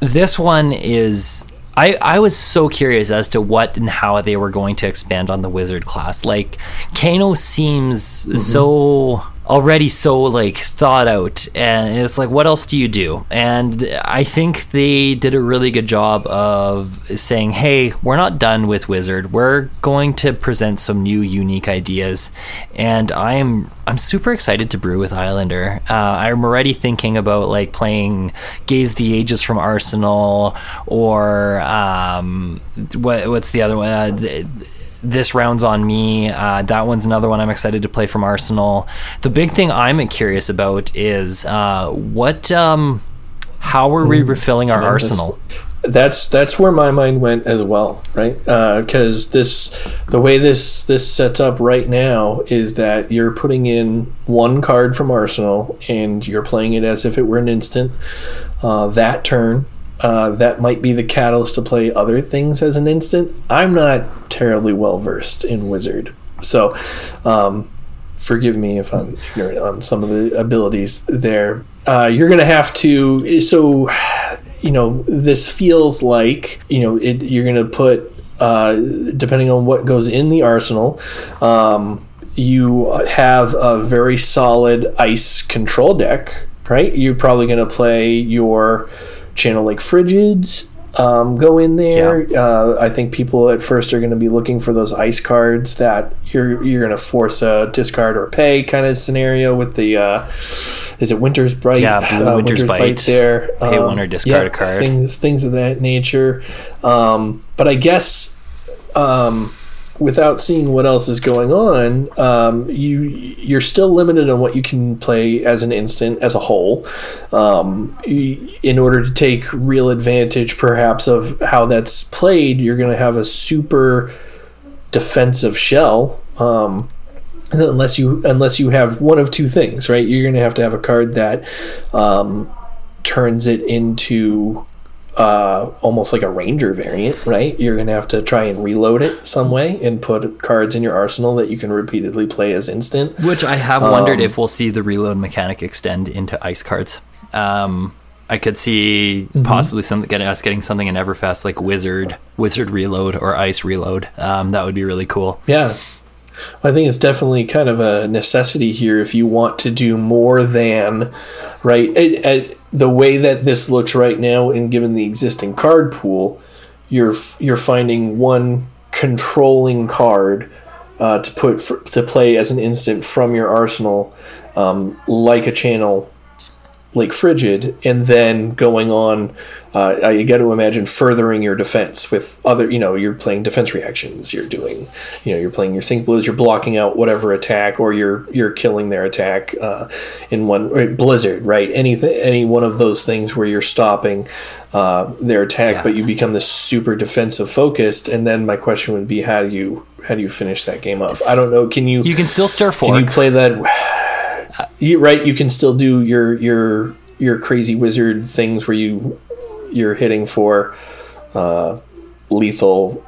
this one is I, I was so curious as to what and how they were going to expand on the wizard class. Like Kano seems so already so like thought out and it's like what else do you do? And I think they did a really good job of saying, "Hey, we're not done with wizard. We're going to present some new unique ideas." And I am I'm super excited to brew with Iyslander. Uh, I'm already thinking about like playing Gaze the Ages from Arsenal or um, what, what's the other one? Uh, th- this round's on me. Uh, that one's another one I'm excited to play from Arsenal. The big thing I'm curious about is uh, what, um, how are we refilling our arsenal? that's that's where my mind went as well, right? Because this, the way this this sets up right now is that you're putting in one card from Arsenal and you're playing it as if it were an instant. Uh, that turn, uh, that might be the catalyst to play other things as an instant. I'm not terribly well versed in Wizard, so. Um, forgive me if I'm ignorant on some of the abilities there. Uh, you're going to have to. So, you know, this feels like you know it, you're going to put, uh, depending on what goes in the arsenal. Um, you have a very solid ice control deck, right? You're probably going to play your Channel Lake Frigids. Um, go in there. Uh, I think people at first are going to be looking for those ice cards that you're you're going to force a discard or pay kind of scenario with the uh, is it Winter's Bright? Yeah, Blue Uh, Winter's Bite. there. Um, Pay one or discard a card. Things things of that nature. Um, but I guess um, without seeing what else is going on, um, you you're still limited on what you can play as an instant as a whole. Um, in order to take real advantage, perhaps of how that's played, you're going to have a super defensive shell. Um, unless you unless you have one of two things, right? You're going to have to have a card that um, turns it into uh, almost like a ranger variant, right? You're going to have to try and reload it some way and put cards in your arsenal that you can repeatedly play as instant. Which I have wondered if we'll see the reload mechanic extend into ice cards. Um, I could see possibly some getting us getting something in Everfest like Wizard, Wizard Reload, or Ice Reload. Um, that would be really cool. Yeah. I think it's definitely kind of a necessity here if you want to do more than, right? It, it, the way that this looks right now, and given the existing card pool, you're you're finding one controlling card uh, to put for, to play as an instant from your arsenal, um, like a channel Lake Frigid and then going on uh, you got to imagine furthering your defense with other you know you're playing defense reactions you're doing you know you're playing your sync blues you're blocking out whatever attack or you're you're killing their attack uh, in one blizzard right? Anything any one of those things where you're stopping uh, their attack Yeah. but you become this super defensive focused and then my question would be how do you how do you finish that game up? I don't know can you You can still stir can you play that you, right, you can still do your your your crazy wizard things where you you're hitting for uh, lethal.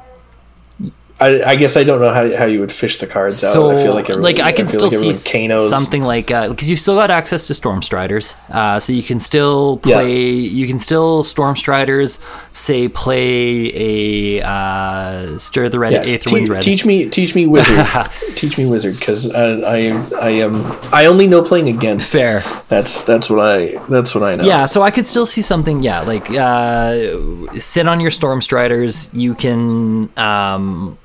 I, I guess I don't know how, how you would fish the cards So, out. I feel like everyone- like I can feel still like see Kano's- something like because you still got access to Storm Striders, uh, so you can still Yeah. play. You can still Storm Striders. Say play a uh, Stir the Red Yes. Eighth Te- Winds Red. Teach me, teach me wizard. teach me wizard, because I, I am, I am, I only know playing against. Fair. That's that's what I, that's what I know. Yeah, so I could still see something. Yeah, like uh, sit on your Storm Striders. You can. Um,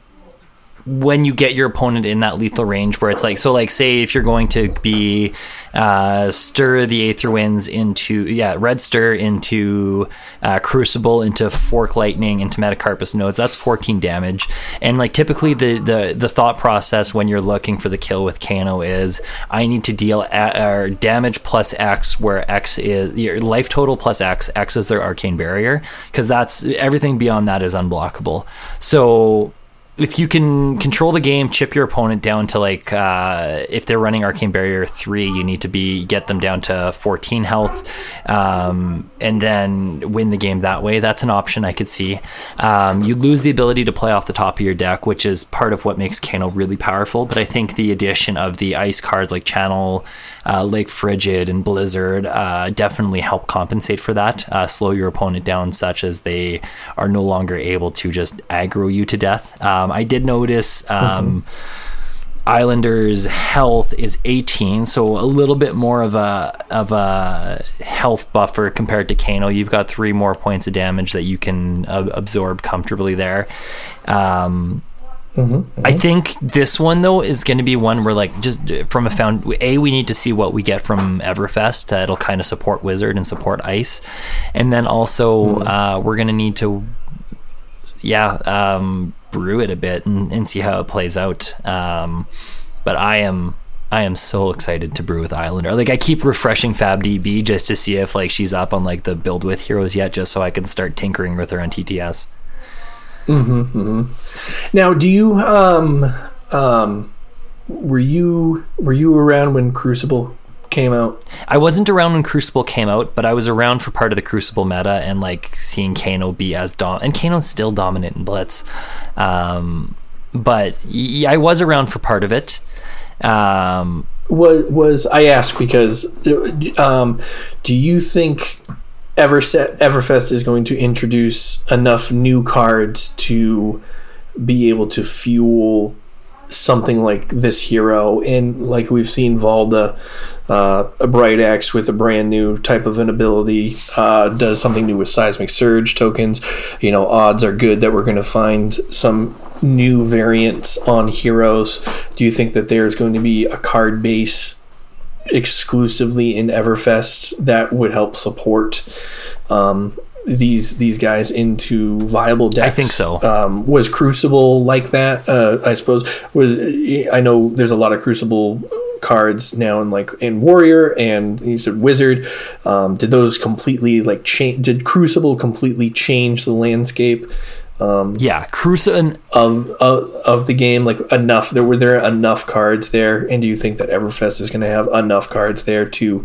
when you get your opponent in that lethal range where it's like so like say if you're going to be uh, stir the aether winds into yeah red stir into uh, crucible into fork lightning into metacarpus nodes that's 14 damage. And like typically the, the the thought process when you're looking for the kill with kano is i need to deal a, or damage plus x where x is your life total plus x x is their arcane barrier because that's everything beyond that is unblockable. So if you can control the game, chip your opponent down to like uh, if they're running Arcane Barrier three, you need to be get them down to fourteen health, um, and then win the game that way. That's an option I could see. Um, you lose the ability to play off the top of your deck, which is part of what makes Kano really powerful. But I think the addition of the ice cards like Channel, uh, Lake Frigid, and Blizzard uh, definitely help compensate for that. Uh, slow your opponent down such as they are no longer able to just aggro you to death. Um, I did notice. Um, Iyslander's health is 18, so a little bit more of a of a health buffer compared to Kano. You've got three more points of damage that you can uh, absorb comfortably there. Um, I think this one though is going to be one where like just from a found a we need to see what we get from Everfest. Uh, it'll kind of support Wizard and support Ice, and then also uh, we're going to need to yeah um, brew it a bit and, and see how it plays out. Um, but I am I am so excited to brew with Iyslander. Like I keep refreshing FabDB just to see if like she's up on like the build with heroes yet, just so I can start tinkering with her on TTS. Now, do you um um were you were you around when Crucible came out? I wasn't around when Crucible came out, but I was around for part of the Crucible meta and like seeing Kano be as dom and Kano's still dominant in Blitz. Um, but I was around for part of it. Um, Was was I ask because um do you think Everset Everfest is going to introduce enough new cards to be able to fuel something like this hero. And like we've seen Valda uh, a Brightaxe with a brand new type of an ability uh, does something new with seismic surge tokens. You know odds are good that we're going to find some new variants on heroes. Do you think that there's going to be a card base exclusively in Everfest that would help support um, these these guys into viable decks. I think so. Um, was Crucible like that? Uh, I suppose was. I know there's a lot of Crucible cards now in like in Warrior and you said Wizard. Um, did those completely like change? Did Crucible completely change the landscape? Yeah, Crucible and of, of of the game like enough there were there enough cards there and do you think that everfest is going to have enough cards there to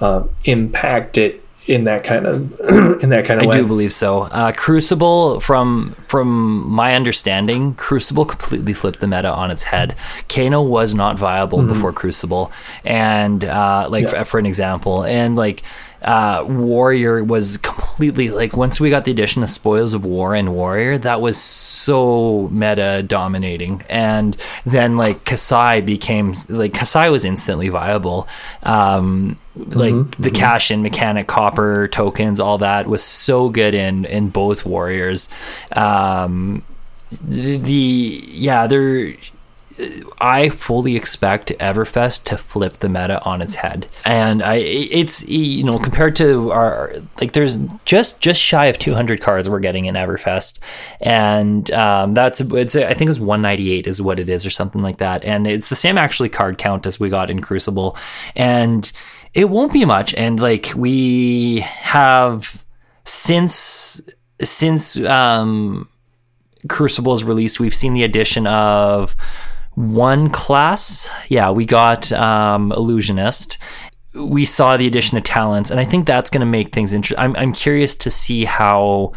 uh, impact it in that kind of in that kind of way? I way do believe so. Uh, Crucible, from from my understanding, Crucible completely flipped the meta on its head. Kano was not viable before Crucible, and uh, like Mm-hmm. Yeah. for, for an example, and like uh, Warrior was completely like once we got the addition of Spoils of War and Warrior, that was so meta dominating, and then like Katsu became like Katsu was instantly viable. Um, like Mm-hmm. the cash in mechanic copper tokens all that was so good in in both warriors um the, the yeah they're I fully expect Everfest to flip the meta on its head, and I it's you know compared to our like there's just just shy of 200 cards we're getting in Everfest, and um, that's it's I think it's 198 is what it is or something like that, and it's the same actually card count as we got in Crucible, and it won't be much, and like we have since since um Crucible's release, we've seen the addition of one class. Yeah, we got um, illusionist. We saw the addition of talents, and I think that's going to make things interesting. I'm I'm curious to see how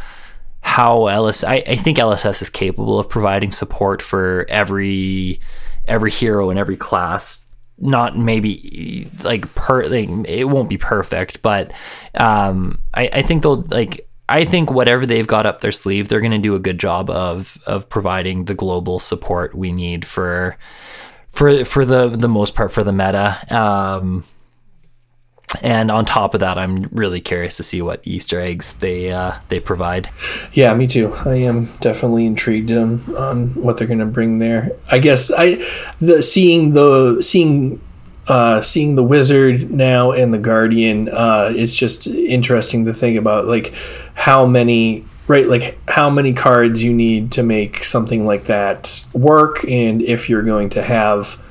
how LS I, I think LSS is capable of providing support for every every hero in every class. Not maybe like per like, it won't be perfect, but um, I, I think they'll like I think whatever they've got up their sleeve, they're going to do a good job of of providing the global support we need for for for the the most part for the meta. Um, and on top of that, I'm really curious to see what Easter eggs they uh, they provide. Yeah, me too. I am definitely intrigued on, on what they're going to bring there. I guess I the seeing the seeing uh, seeing the wizard now and the guardian. Uh, it's just interesting to think about like how many right like how many cards you need to make something like that work, and if you're going to have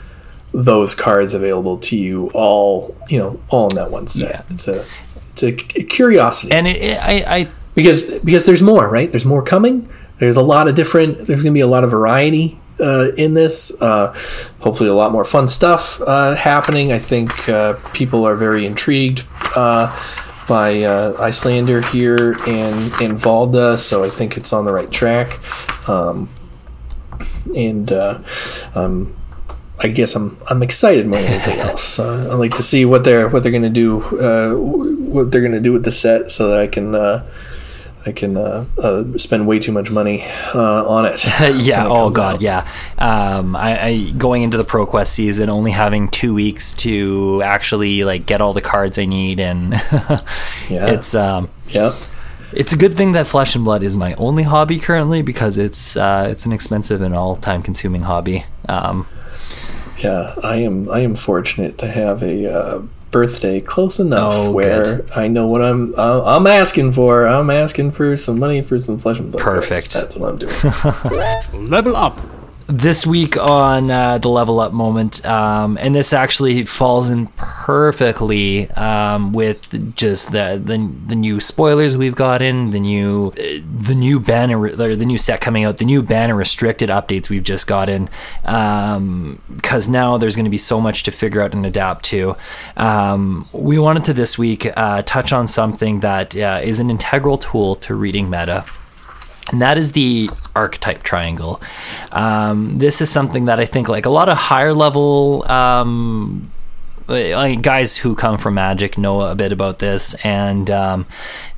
those cards available to you all you know all in that one set Yeah. it's a it's a curiosity And it, it, I, I because because there's more right there's more coming there's a lot of different there's going to be a lot of variety uh, in this. Uh, hopefully a lot more fun stuff uh, happening. I think uh, people are very intrigued uh, by uh, Iyslander here and and valda so i think it's on the right track. Um, and uh, um, I guess I'm I'm excited more than anything else. Uh, I like to see what they're what they're gonna do, uh, what they're gonna do with the set, so that I can I can uh, uh, spend way too much money uh, on it. yeah. it Oh God. out. Yeah. Um, I, I going into the ProQuest season, only having two weeks to actually like get all the cards I need, and Yeah. it's um, yeah. it's a good thing that Flesh and Blood is my only hobby currently because it's uh, it's an expensive and all time consuming hobby. Um, Yeah, I am. I am fortunate to have a uh, birthday close enough Oh, where good. I know what I'm. Uh, I'm asking for. I'm asking for some money for some flesh and blood. Perfect. That's what I'm doing. Level up. This week on uh, the level up moment um, and this actually falls in perfectly um, with just the, the the new spoilers we've gotten the new uh, the new banner or the new set coming out the new banner restricted updates we've just gotten because now there's going to be so much to figure out and adapt to. Um, we wanted to this week uh, touch on something that uh, is an integral tool to reading meta and that is the archetype triangle. Um, this is something that I think, like a lot of higher level um, guys who come from Magic know a bit about this, and um,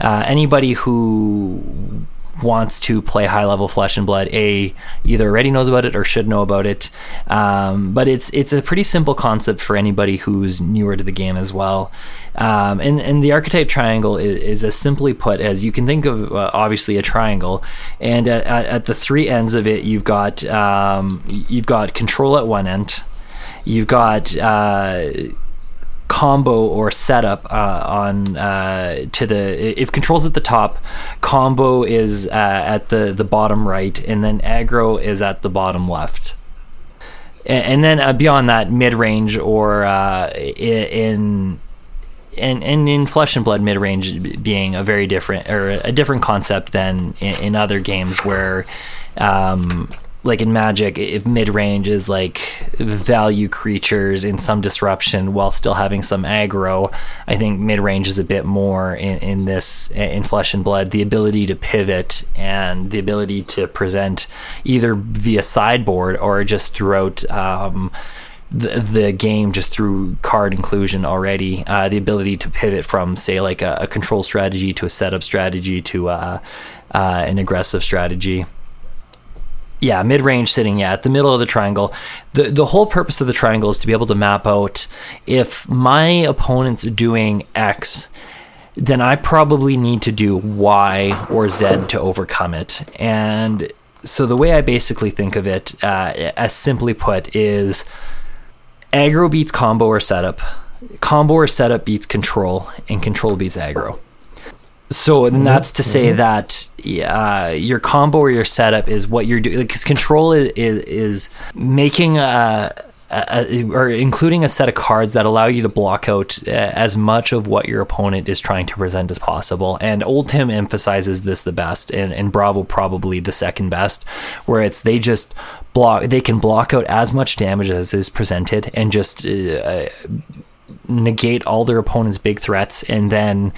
uh, anybody who wants to play high level flesh and blood a either already knows about it or should know about it. Um, but it's it's a pretty simple concept for anybody who's newer to the game as well um, and and the archetype triangle is, is as simply put as you can think of uh, obviously a triangle. And at, at, the three ends of it you've got um, you've got control at one end. You've got uh, combo or setup uh, on uh, to the if controls at the top combo is uh, at the the bottom right and then aggro is at the bottom left. A- and then uh, beyond that mid-range or uh, in and, and in flesh and blood mid-range being a very different or a different concept than in, in other games where um, like in magic if mid-range is like value creatures in some disruption while still having some aggro i think mid-range is a bit more in, in this in flesh and blood the ability to pivot and the ability to present either via sideboard or just throughout um, the, the game just through card inclusion already uh, the ability to pivot from say like a, a control strategy to a setup strategy to uh, uh, an aggressive strategy. Yeah mid-range sitting yeah at the middle of the triangle. The the whole purpose of the triangle is to be able to map out if my opponent's doing x then i probably need to do y or z to overcome it. And so the way i basically think of it uh, as simply put is aggro beats combo or setup. Combo or setup beats control and control beats aggro. So and that's to say that uh, your combo or your setup is what you're doing because control is, is, is making a uh, or including a set of cards that allow you to block out uh, as much of what your opponent is trying to present as possible. And Oldhim emphasizes this the best, and, and Bravo probably the second best, where it's they just block, they can block out as much damage as is presented and just uh, negate all their opponent's big threats, and then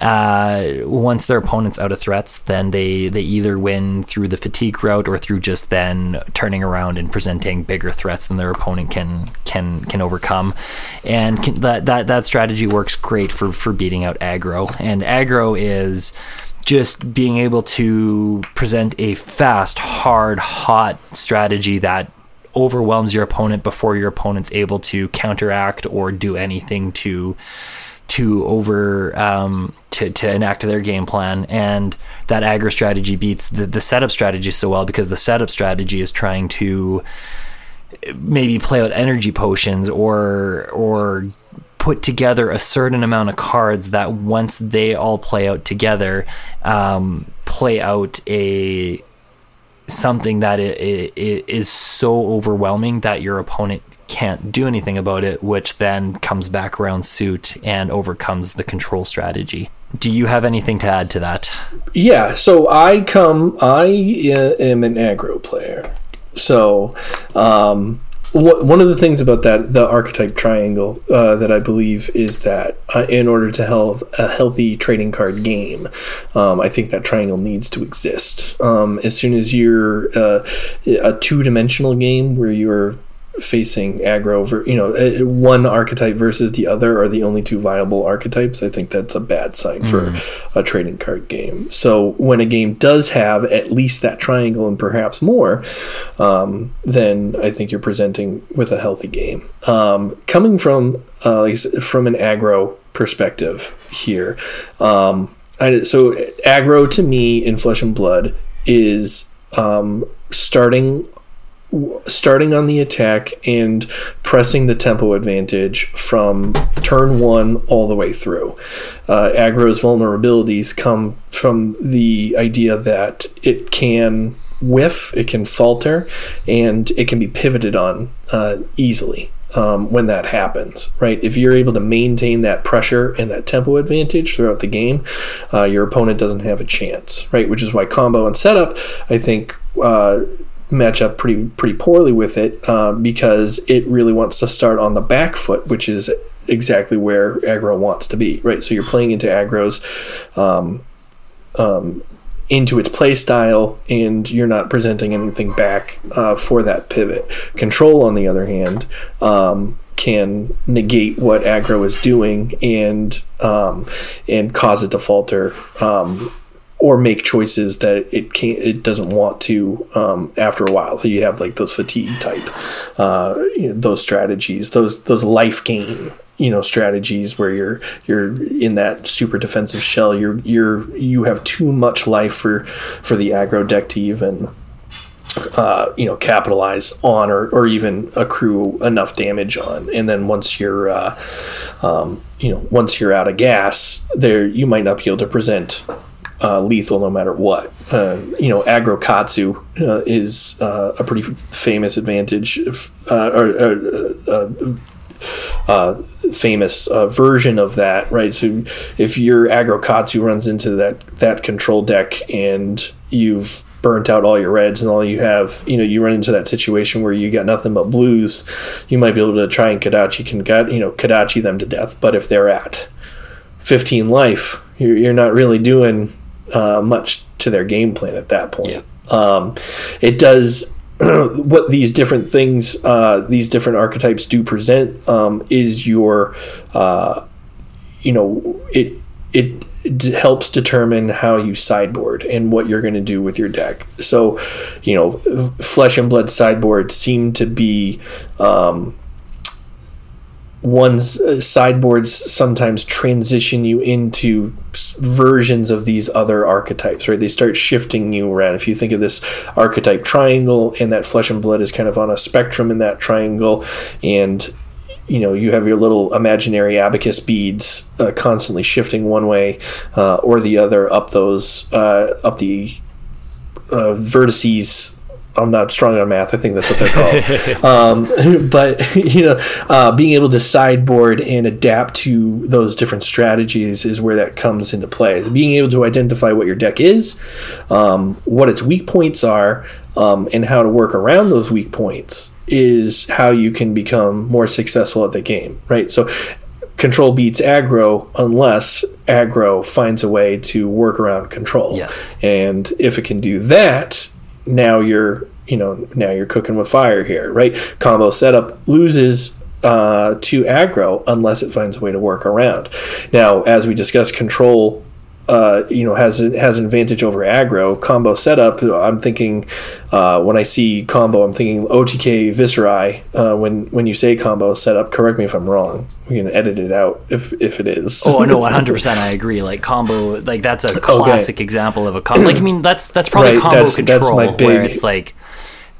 uh, once their opponent's out of threats, then they, they either win through the fatigue route or through just then turning around and presenting bigger threats than their opponent can can can overcome. And can, that, that that strategy works great for for beating out aggro. And aggro is just being able to present a fast, hard, hot strategy that overwhelms your opponent before your opponent's able to counteract or do anything to to over um, to, to enact their game plan and that aggro strategy beats the, the setup strategy so well because the setup strategy is trying to maybe play out energy potions or or put together a certain amount of cards that once they all play out together um, play out a something that it, it, is so overwhelming that your opponent can't do anything about it, which then comes back around suit and overcomes the control strategy. Do you have anything to add to that? Yeah, so I come, I uh, am an aggro player. So, um, one of the things about that the archetype triangle uh, that I believe is that uh, in order to have a healthy trading card game, um, I think that triangle needs to exist. Um, as soon as you're uh, a two dimensional game where you're facing aggro for you know one archetype versus the other are the only two viable archetypes i think that's a bad sign mm. for a trading card game so when a game does have at least that triangle and perhaps more um, then i think you're presenting with a healthy game um, coming from uh, from an aggro perspective here um, I, so aggro to me in flesh and blood is um, starting starting on the attack and pressing the tempo advantage from turn one all the way through. Uh, aggro's vulnerabilities come from the idea that it can whiff, it can falter, and it can be pivoted on uh, easily. Um, when that happens, right? If you're able to maintain that pressure and that tempo advantage throughout the game, uh, your opponent doesn't have a chance, right? Which is why combo and setup, I think, uh, match up pretty pretty poorly with it uh, because it really wants to start on the back foot, which is exactly where aggro wants to be, right? So you're playing into aggro's um, um, into its play style, and you're not presenting anything back uh, for that pivot. Control, on the other hand, um, can negate what aggro is doing and um, and cause it to falter um, or make choices that it can't it doesn't want to um, after a while so you have like those fatigue type uh, you know, those strategies those those life gain you know strategies where you're you're in that super defensive shell you're you're you have too much life for for the aggro deck to even uh, you know, capitalize on or, or even accrue enough damage on. And then once you're, uh, um, you know, once you're out of gas, there you might not be able to present uh, lethal no matter what. Uh, you know, aggro katsu uh, is uh, a pretty famous advantage, uh, or, uh, famous version of that, right? So if your aggro katsu runs into that that control deck and you've burnt out all your reds and all you have, you know, you run into that situation where you got nothing but blues, you might be able to try and Kodachi can you know Kodachi them to death. But if they're at 15 life, you're, you're not really doing uh, much to their game plan at that point. Yeah. Um, it does what these different things, uh, these different archetypes do present um, is your, uh, you know, it it helps determine how you sideboard and what you're going to do with your deck. So, you know, flesh and blood sideboards seem to be um, one's uh, sideboards sometimes transition you into versions of these other archetypes right? They start shifting you around. If you think of this archetype triangle and that flesh and blood is kind of on a spectrum in that triangle and you know you have your little imaginary abacus beads uh, constantly shifting one way uh, or the other up those uh, up the uh, vertices I'm not strong on math. I think that's what they're called. um, but you know, uh, being able to sideboard and adapt to those different strategies is where that comes into play. Being able to identify what your deck is, um, what its weak points are, um, and how to work around those weak points is how you can become more successful at the game. Right. So. Control beats aggro unless aggro finds a way to work around control. Yes. And if it can do that, now you're you know now you're cooking with fire here, right? Combo setup loses uh, to aggro unless it finds a way to work around. Now, as we discussed, control. Uh, you know, has has an advantage over aggro combo setup. I'm thinking uh, when I see combo, I'm thinking OTK Viserai. Uh, when when you say combo setup, correct me if I'm wrong. We can edit it out if if it is. Oh no, 100. percent I agree. Like combo, like that's a classic okay. example of a combo. Like I mean, that's that's probably right, combo that's, control that's big, where it's like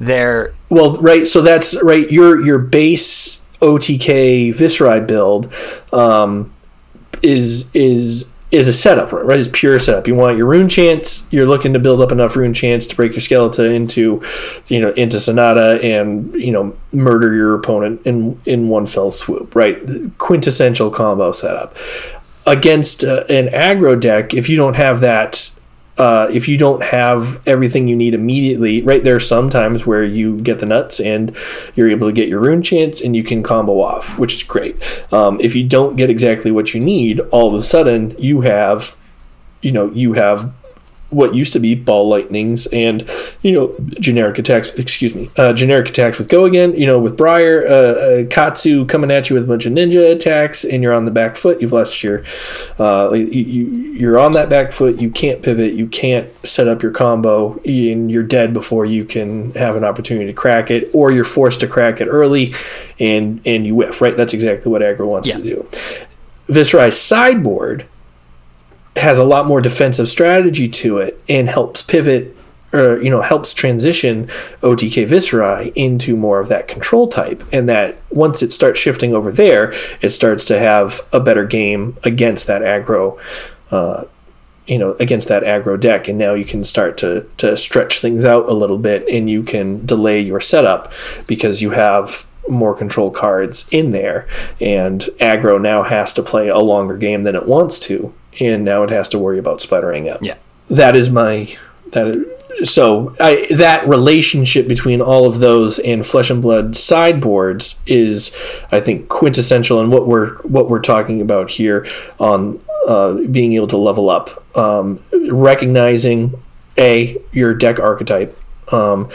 they're well, right. So that's right. Your your base OTK Viserai build um, is is is a setup, right? Is pure setup. You want your runechants. You're looking to build up enough runechants to break your skeleton into, you know, into Sonata and you know murder your opponent in in one fell swoop, right? Quintessential combo setup. Against uh, an aggro deck, if you don't have that uh, if you don't have everything you need immediately, right there are some times where you get the nuts and you're able to get your runechants and you can combo off, which is great. Um, if you don't get exactly what you need, all of a sudden you have, you know, you have what used to be ball lightnings and you know generic attacks excuse me uh, generic attacks with go again you know with briar uh, uh, katsu coming at you with a bunch of ninja attacks and you're on the back foot you've lost your uh, you, you're on that back foot you can't pivot you can't set up your combo and you're dead before you can have an opportunity to crack it or you're forced to crack it early and and you whiff right that's exactly what aggro wants yeah. to do Viserai's sideboard has a lot more defensive strategy to it and helps pivot or you know helps transition OTK Viserai into more of that control type. And that once it starts shifting over there it starts to have a better game against that aggro uh, you know against that aggro deck. And now you can start to to stretch things out a little bit and you can delay your setup because you have more control cards in there. And aggro now has to play a longer game than it wants to and now it has to worry about sputtering up. Yeah, that is my that. So I, that relationship between all of those and flesh and blood sideboards is, I think, quintessential in what we're what we're talking about here on uh, being able to level up, um, recognizing a your deck archetype. Um,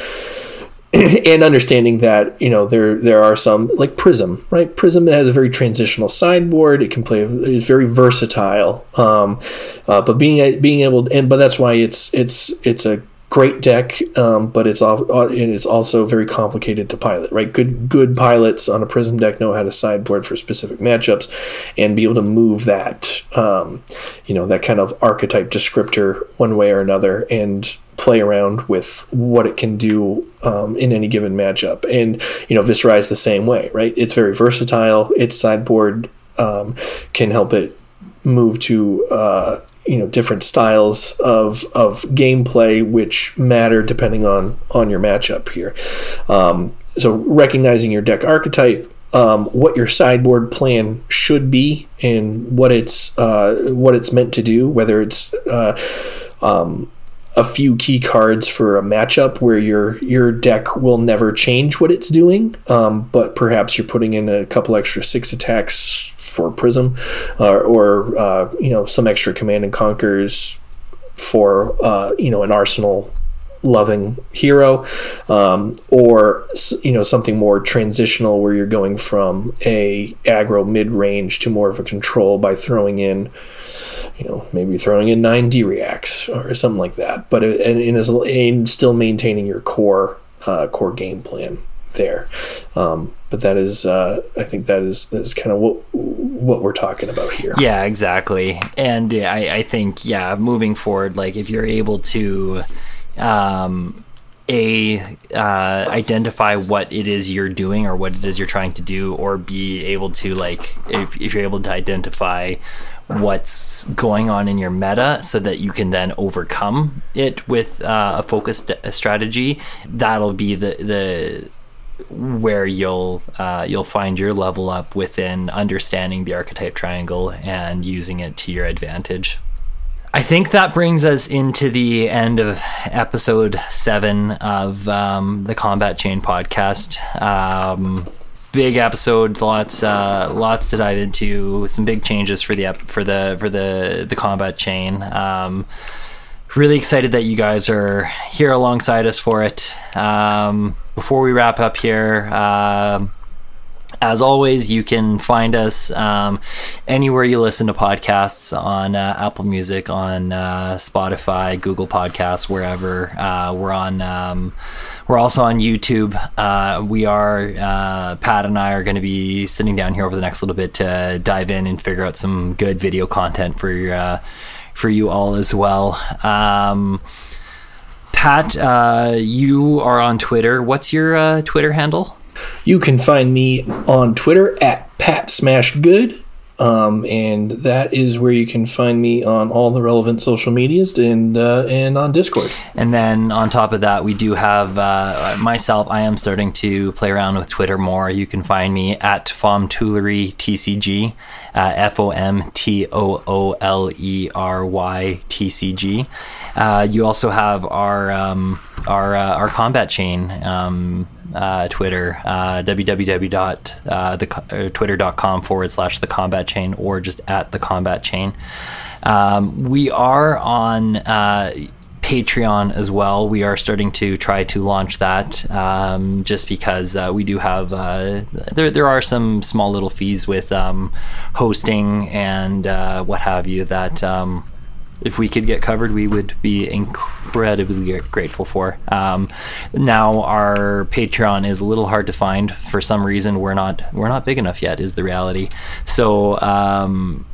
and understanding that you know there there are some like Prism, right? Prism has a very transitional sideboard. It can play. It's very versatile. Um, uh, but being being able and but that's why it's it's it's a great deck, um, but it's uh, and it's also very complicated to pilot. Right, good good pilots on a Prism deck know how to sideboard for specific matchups, and be able to move that, um, you know, that kind of archetype descriptor one way or another, and play around with what it can do um, in any given matchup. And you know, Viserai is the same way, right? It's very versatile. Its sideboard um, can help it move to uh, you know different styles of of gameplay which matter depending on on your matchup here. Um, so recognizing your deck archetype. Um, what your sideboard plan should be and what it's uh, what it's meant to do, whether it's uh, um, a few key cards for a matchup where your your deck will never change what it's doing, um, but perhaps you're putting in a couple extra six attacks for Prism, uh, or uh, you know some extra Command and Conquers for uh, you know an Arsenal loving hero, um, or you know something more transitional where you're going from a aggro mid range to more of a control by throwing in you know, maybe throwing in nine D reacts or something like that. But it, and, and, and still maintaining your core uh, core game plan there. Um, but that is, uh, I think that is that is kind of what what we're talking about here. Yeah, exactly. And I, I think yeah, moving forward, like if you're able to. Um, a uh, identify what it is you're doing or what it is you're trying to do, or be able to like if if you're able to identify what's going on in your meta so that you can then overcome it with uh, a focused strategy that'll be the the where you'll uh, you'll find your level up within understanding the archetype triangle and using it to your advantage. I think that brings us into the end of episode seven of um, the Combat Chain podcast. Um, big episode, lots uh, lots to dive into. Some big changes for the for the for the the Combat Chain. Um, really excited that you guys are here alongside us for it. Um, before we wrap up here, uh, as always, you can find us um, anywhere you listen to podcasts on uh, Apple Music, on uh, Spotify, Google Podcasts, wherever. Uh, we're on. Um, we're also on YouTube. Uh, we are uh, Pat and I are going to be sitting down here over the next little bit to dive in and figure out some good video content for uh, for you all as well. Um, Pat, you are on Twitter. What's your Twitter handle? You can find me on Twitter at Pat Smashgood. Um, and that is where you can find me on all the relevant social medias and uh, and on Discord. And then on top of that, we do have uh, myself. I am starting to play around with Twitter more. You can find me at Fomtoolery TCG, uh, F O M T O O L E R Y T C G. Uh, you also have our um, our uh, our combat chain. Um, uh, Twitter, uh, www.twitter.com uh, forward slash the combat chain or just at the combat chain. Um, we are on uh, Patreon as well. We are starting to try to launch that um, just because uh, we do have, uh, there, there are some small little fees with um, hosting and what have you that. Um, if we could get covered, we would be incredibly grateful for. Um, now our Patreon is a little hard to find for some reason. We're not we're not big enough yet. Is the reality. So. Um,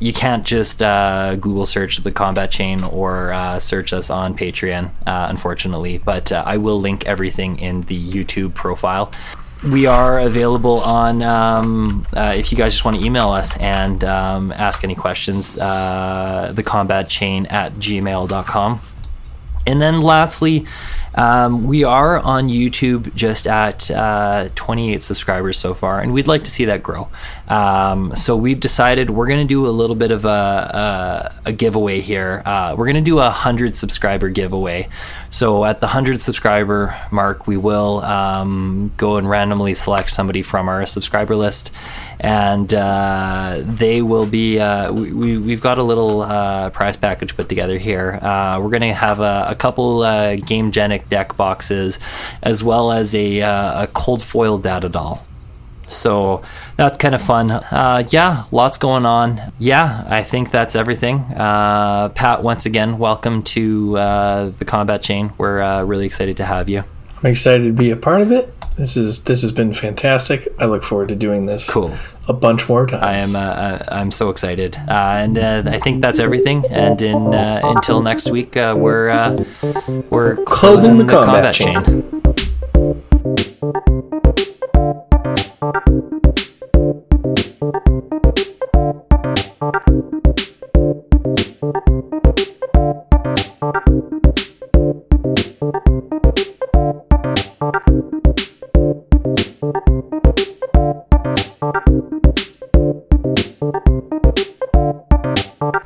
you can't just uh, Google search the combat chain or uh, search us on Patreon, uh, unfortunately. But uh, I will link everything in the YouTube profile we are available on um, uh, if you guys just want to email us and um, ask any questions uh, the combat chain at gmail.com and then lastly um, we are on YouTube just at uh, 28 subscribers so far, and we'd like to see that grow. Um, so we've decided we're going to do a little bit of a, a, a giveaway here. Uh, we're going to do a 100 subscriber giveaway. So at the 100 subscriber mark, we will um, go and randomly select somebody from our subscriber list and uh, they will be. Uh, we, we have got a little uh, prize package put together here. Uh, we're going to have a, a couple uh, Gamegenic deck boxes, as well as a, uh, a cold foil data doll. So that's kind of fun. yeah, lots going on. Yeah, I think that's everything. Pat, once again, welcome to the Combat Chain. We're really excited to have you. I'm excited to be a part of it. This is this has been fantastic. I look forward to doing this. Cool. A bunch more times. I am. Uh, uh I'm so excited, uh, and uh, I think that's everything. And in uh, until next week, uh, we're we're closing, closing the, the, combat, combat chain.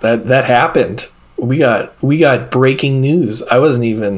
That that happened. We got we got breaking news. I wasn't even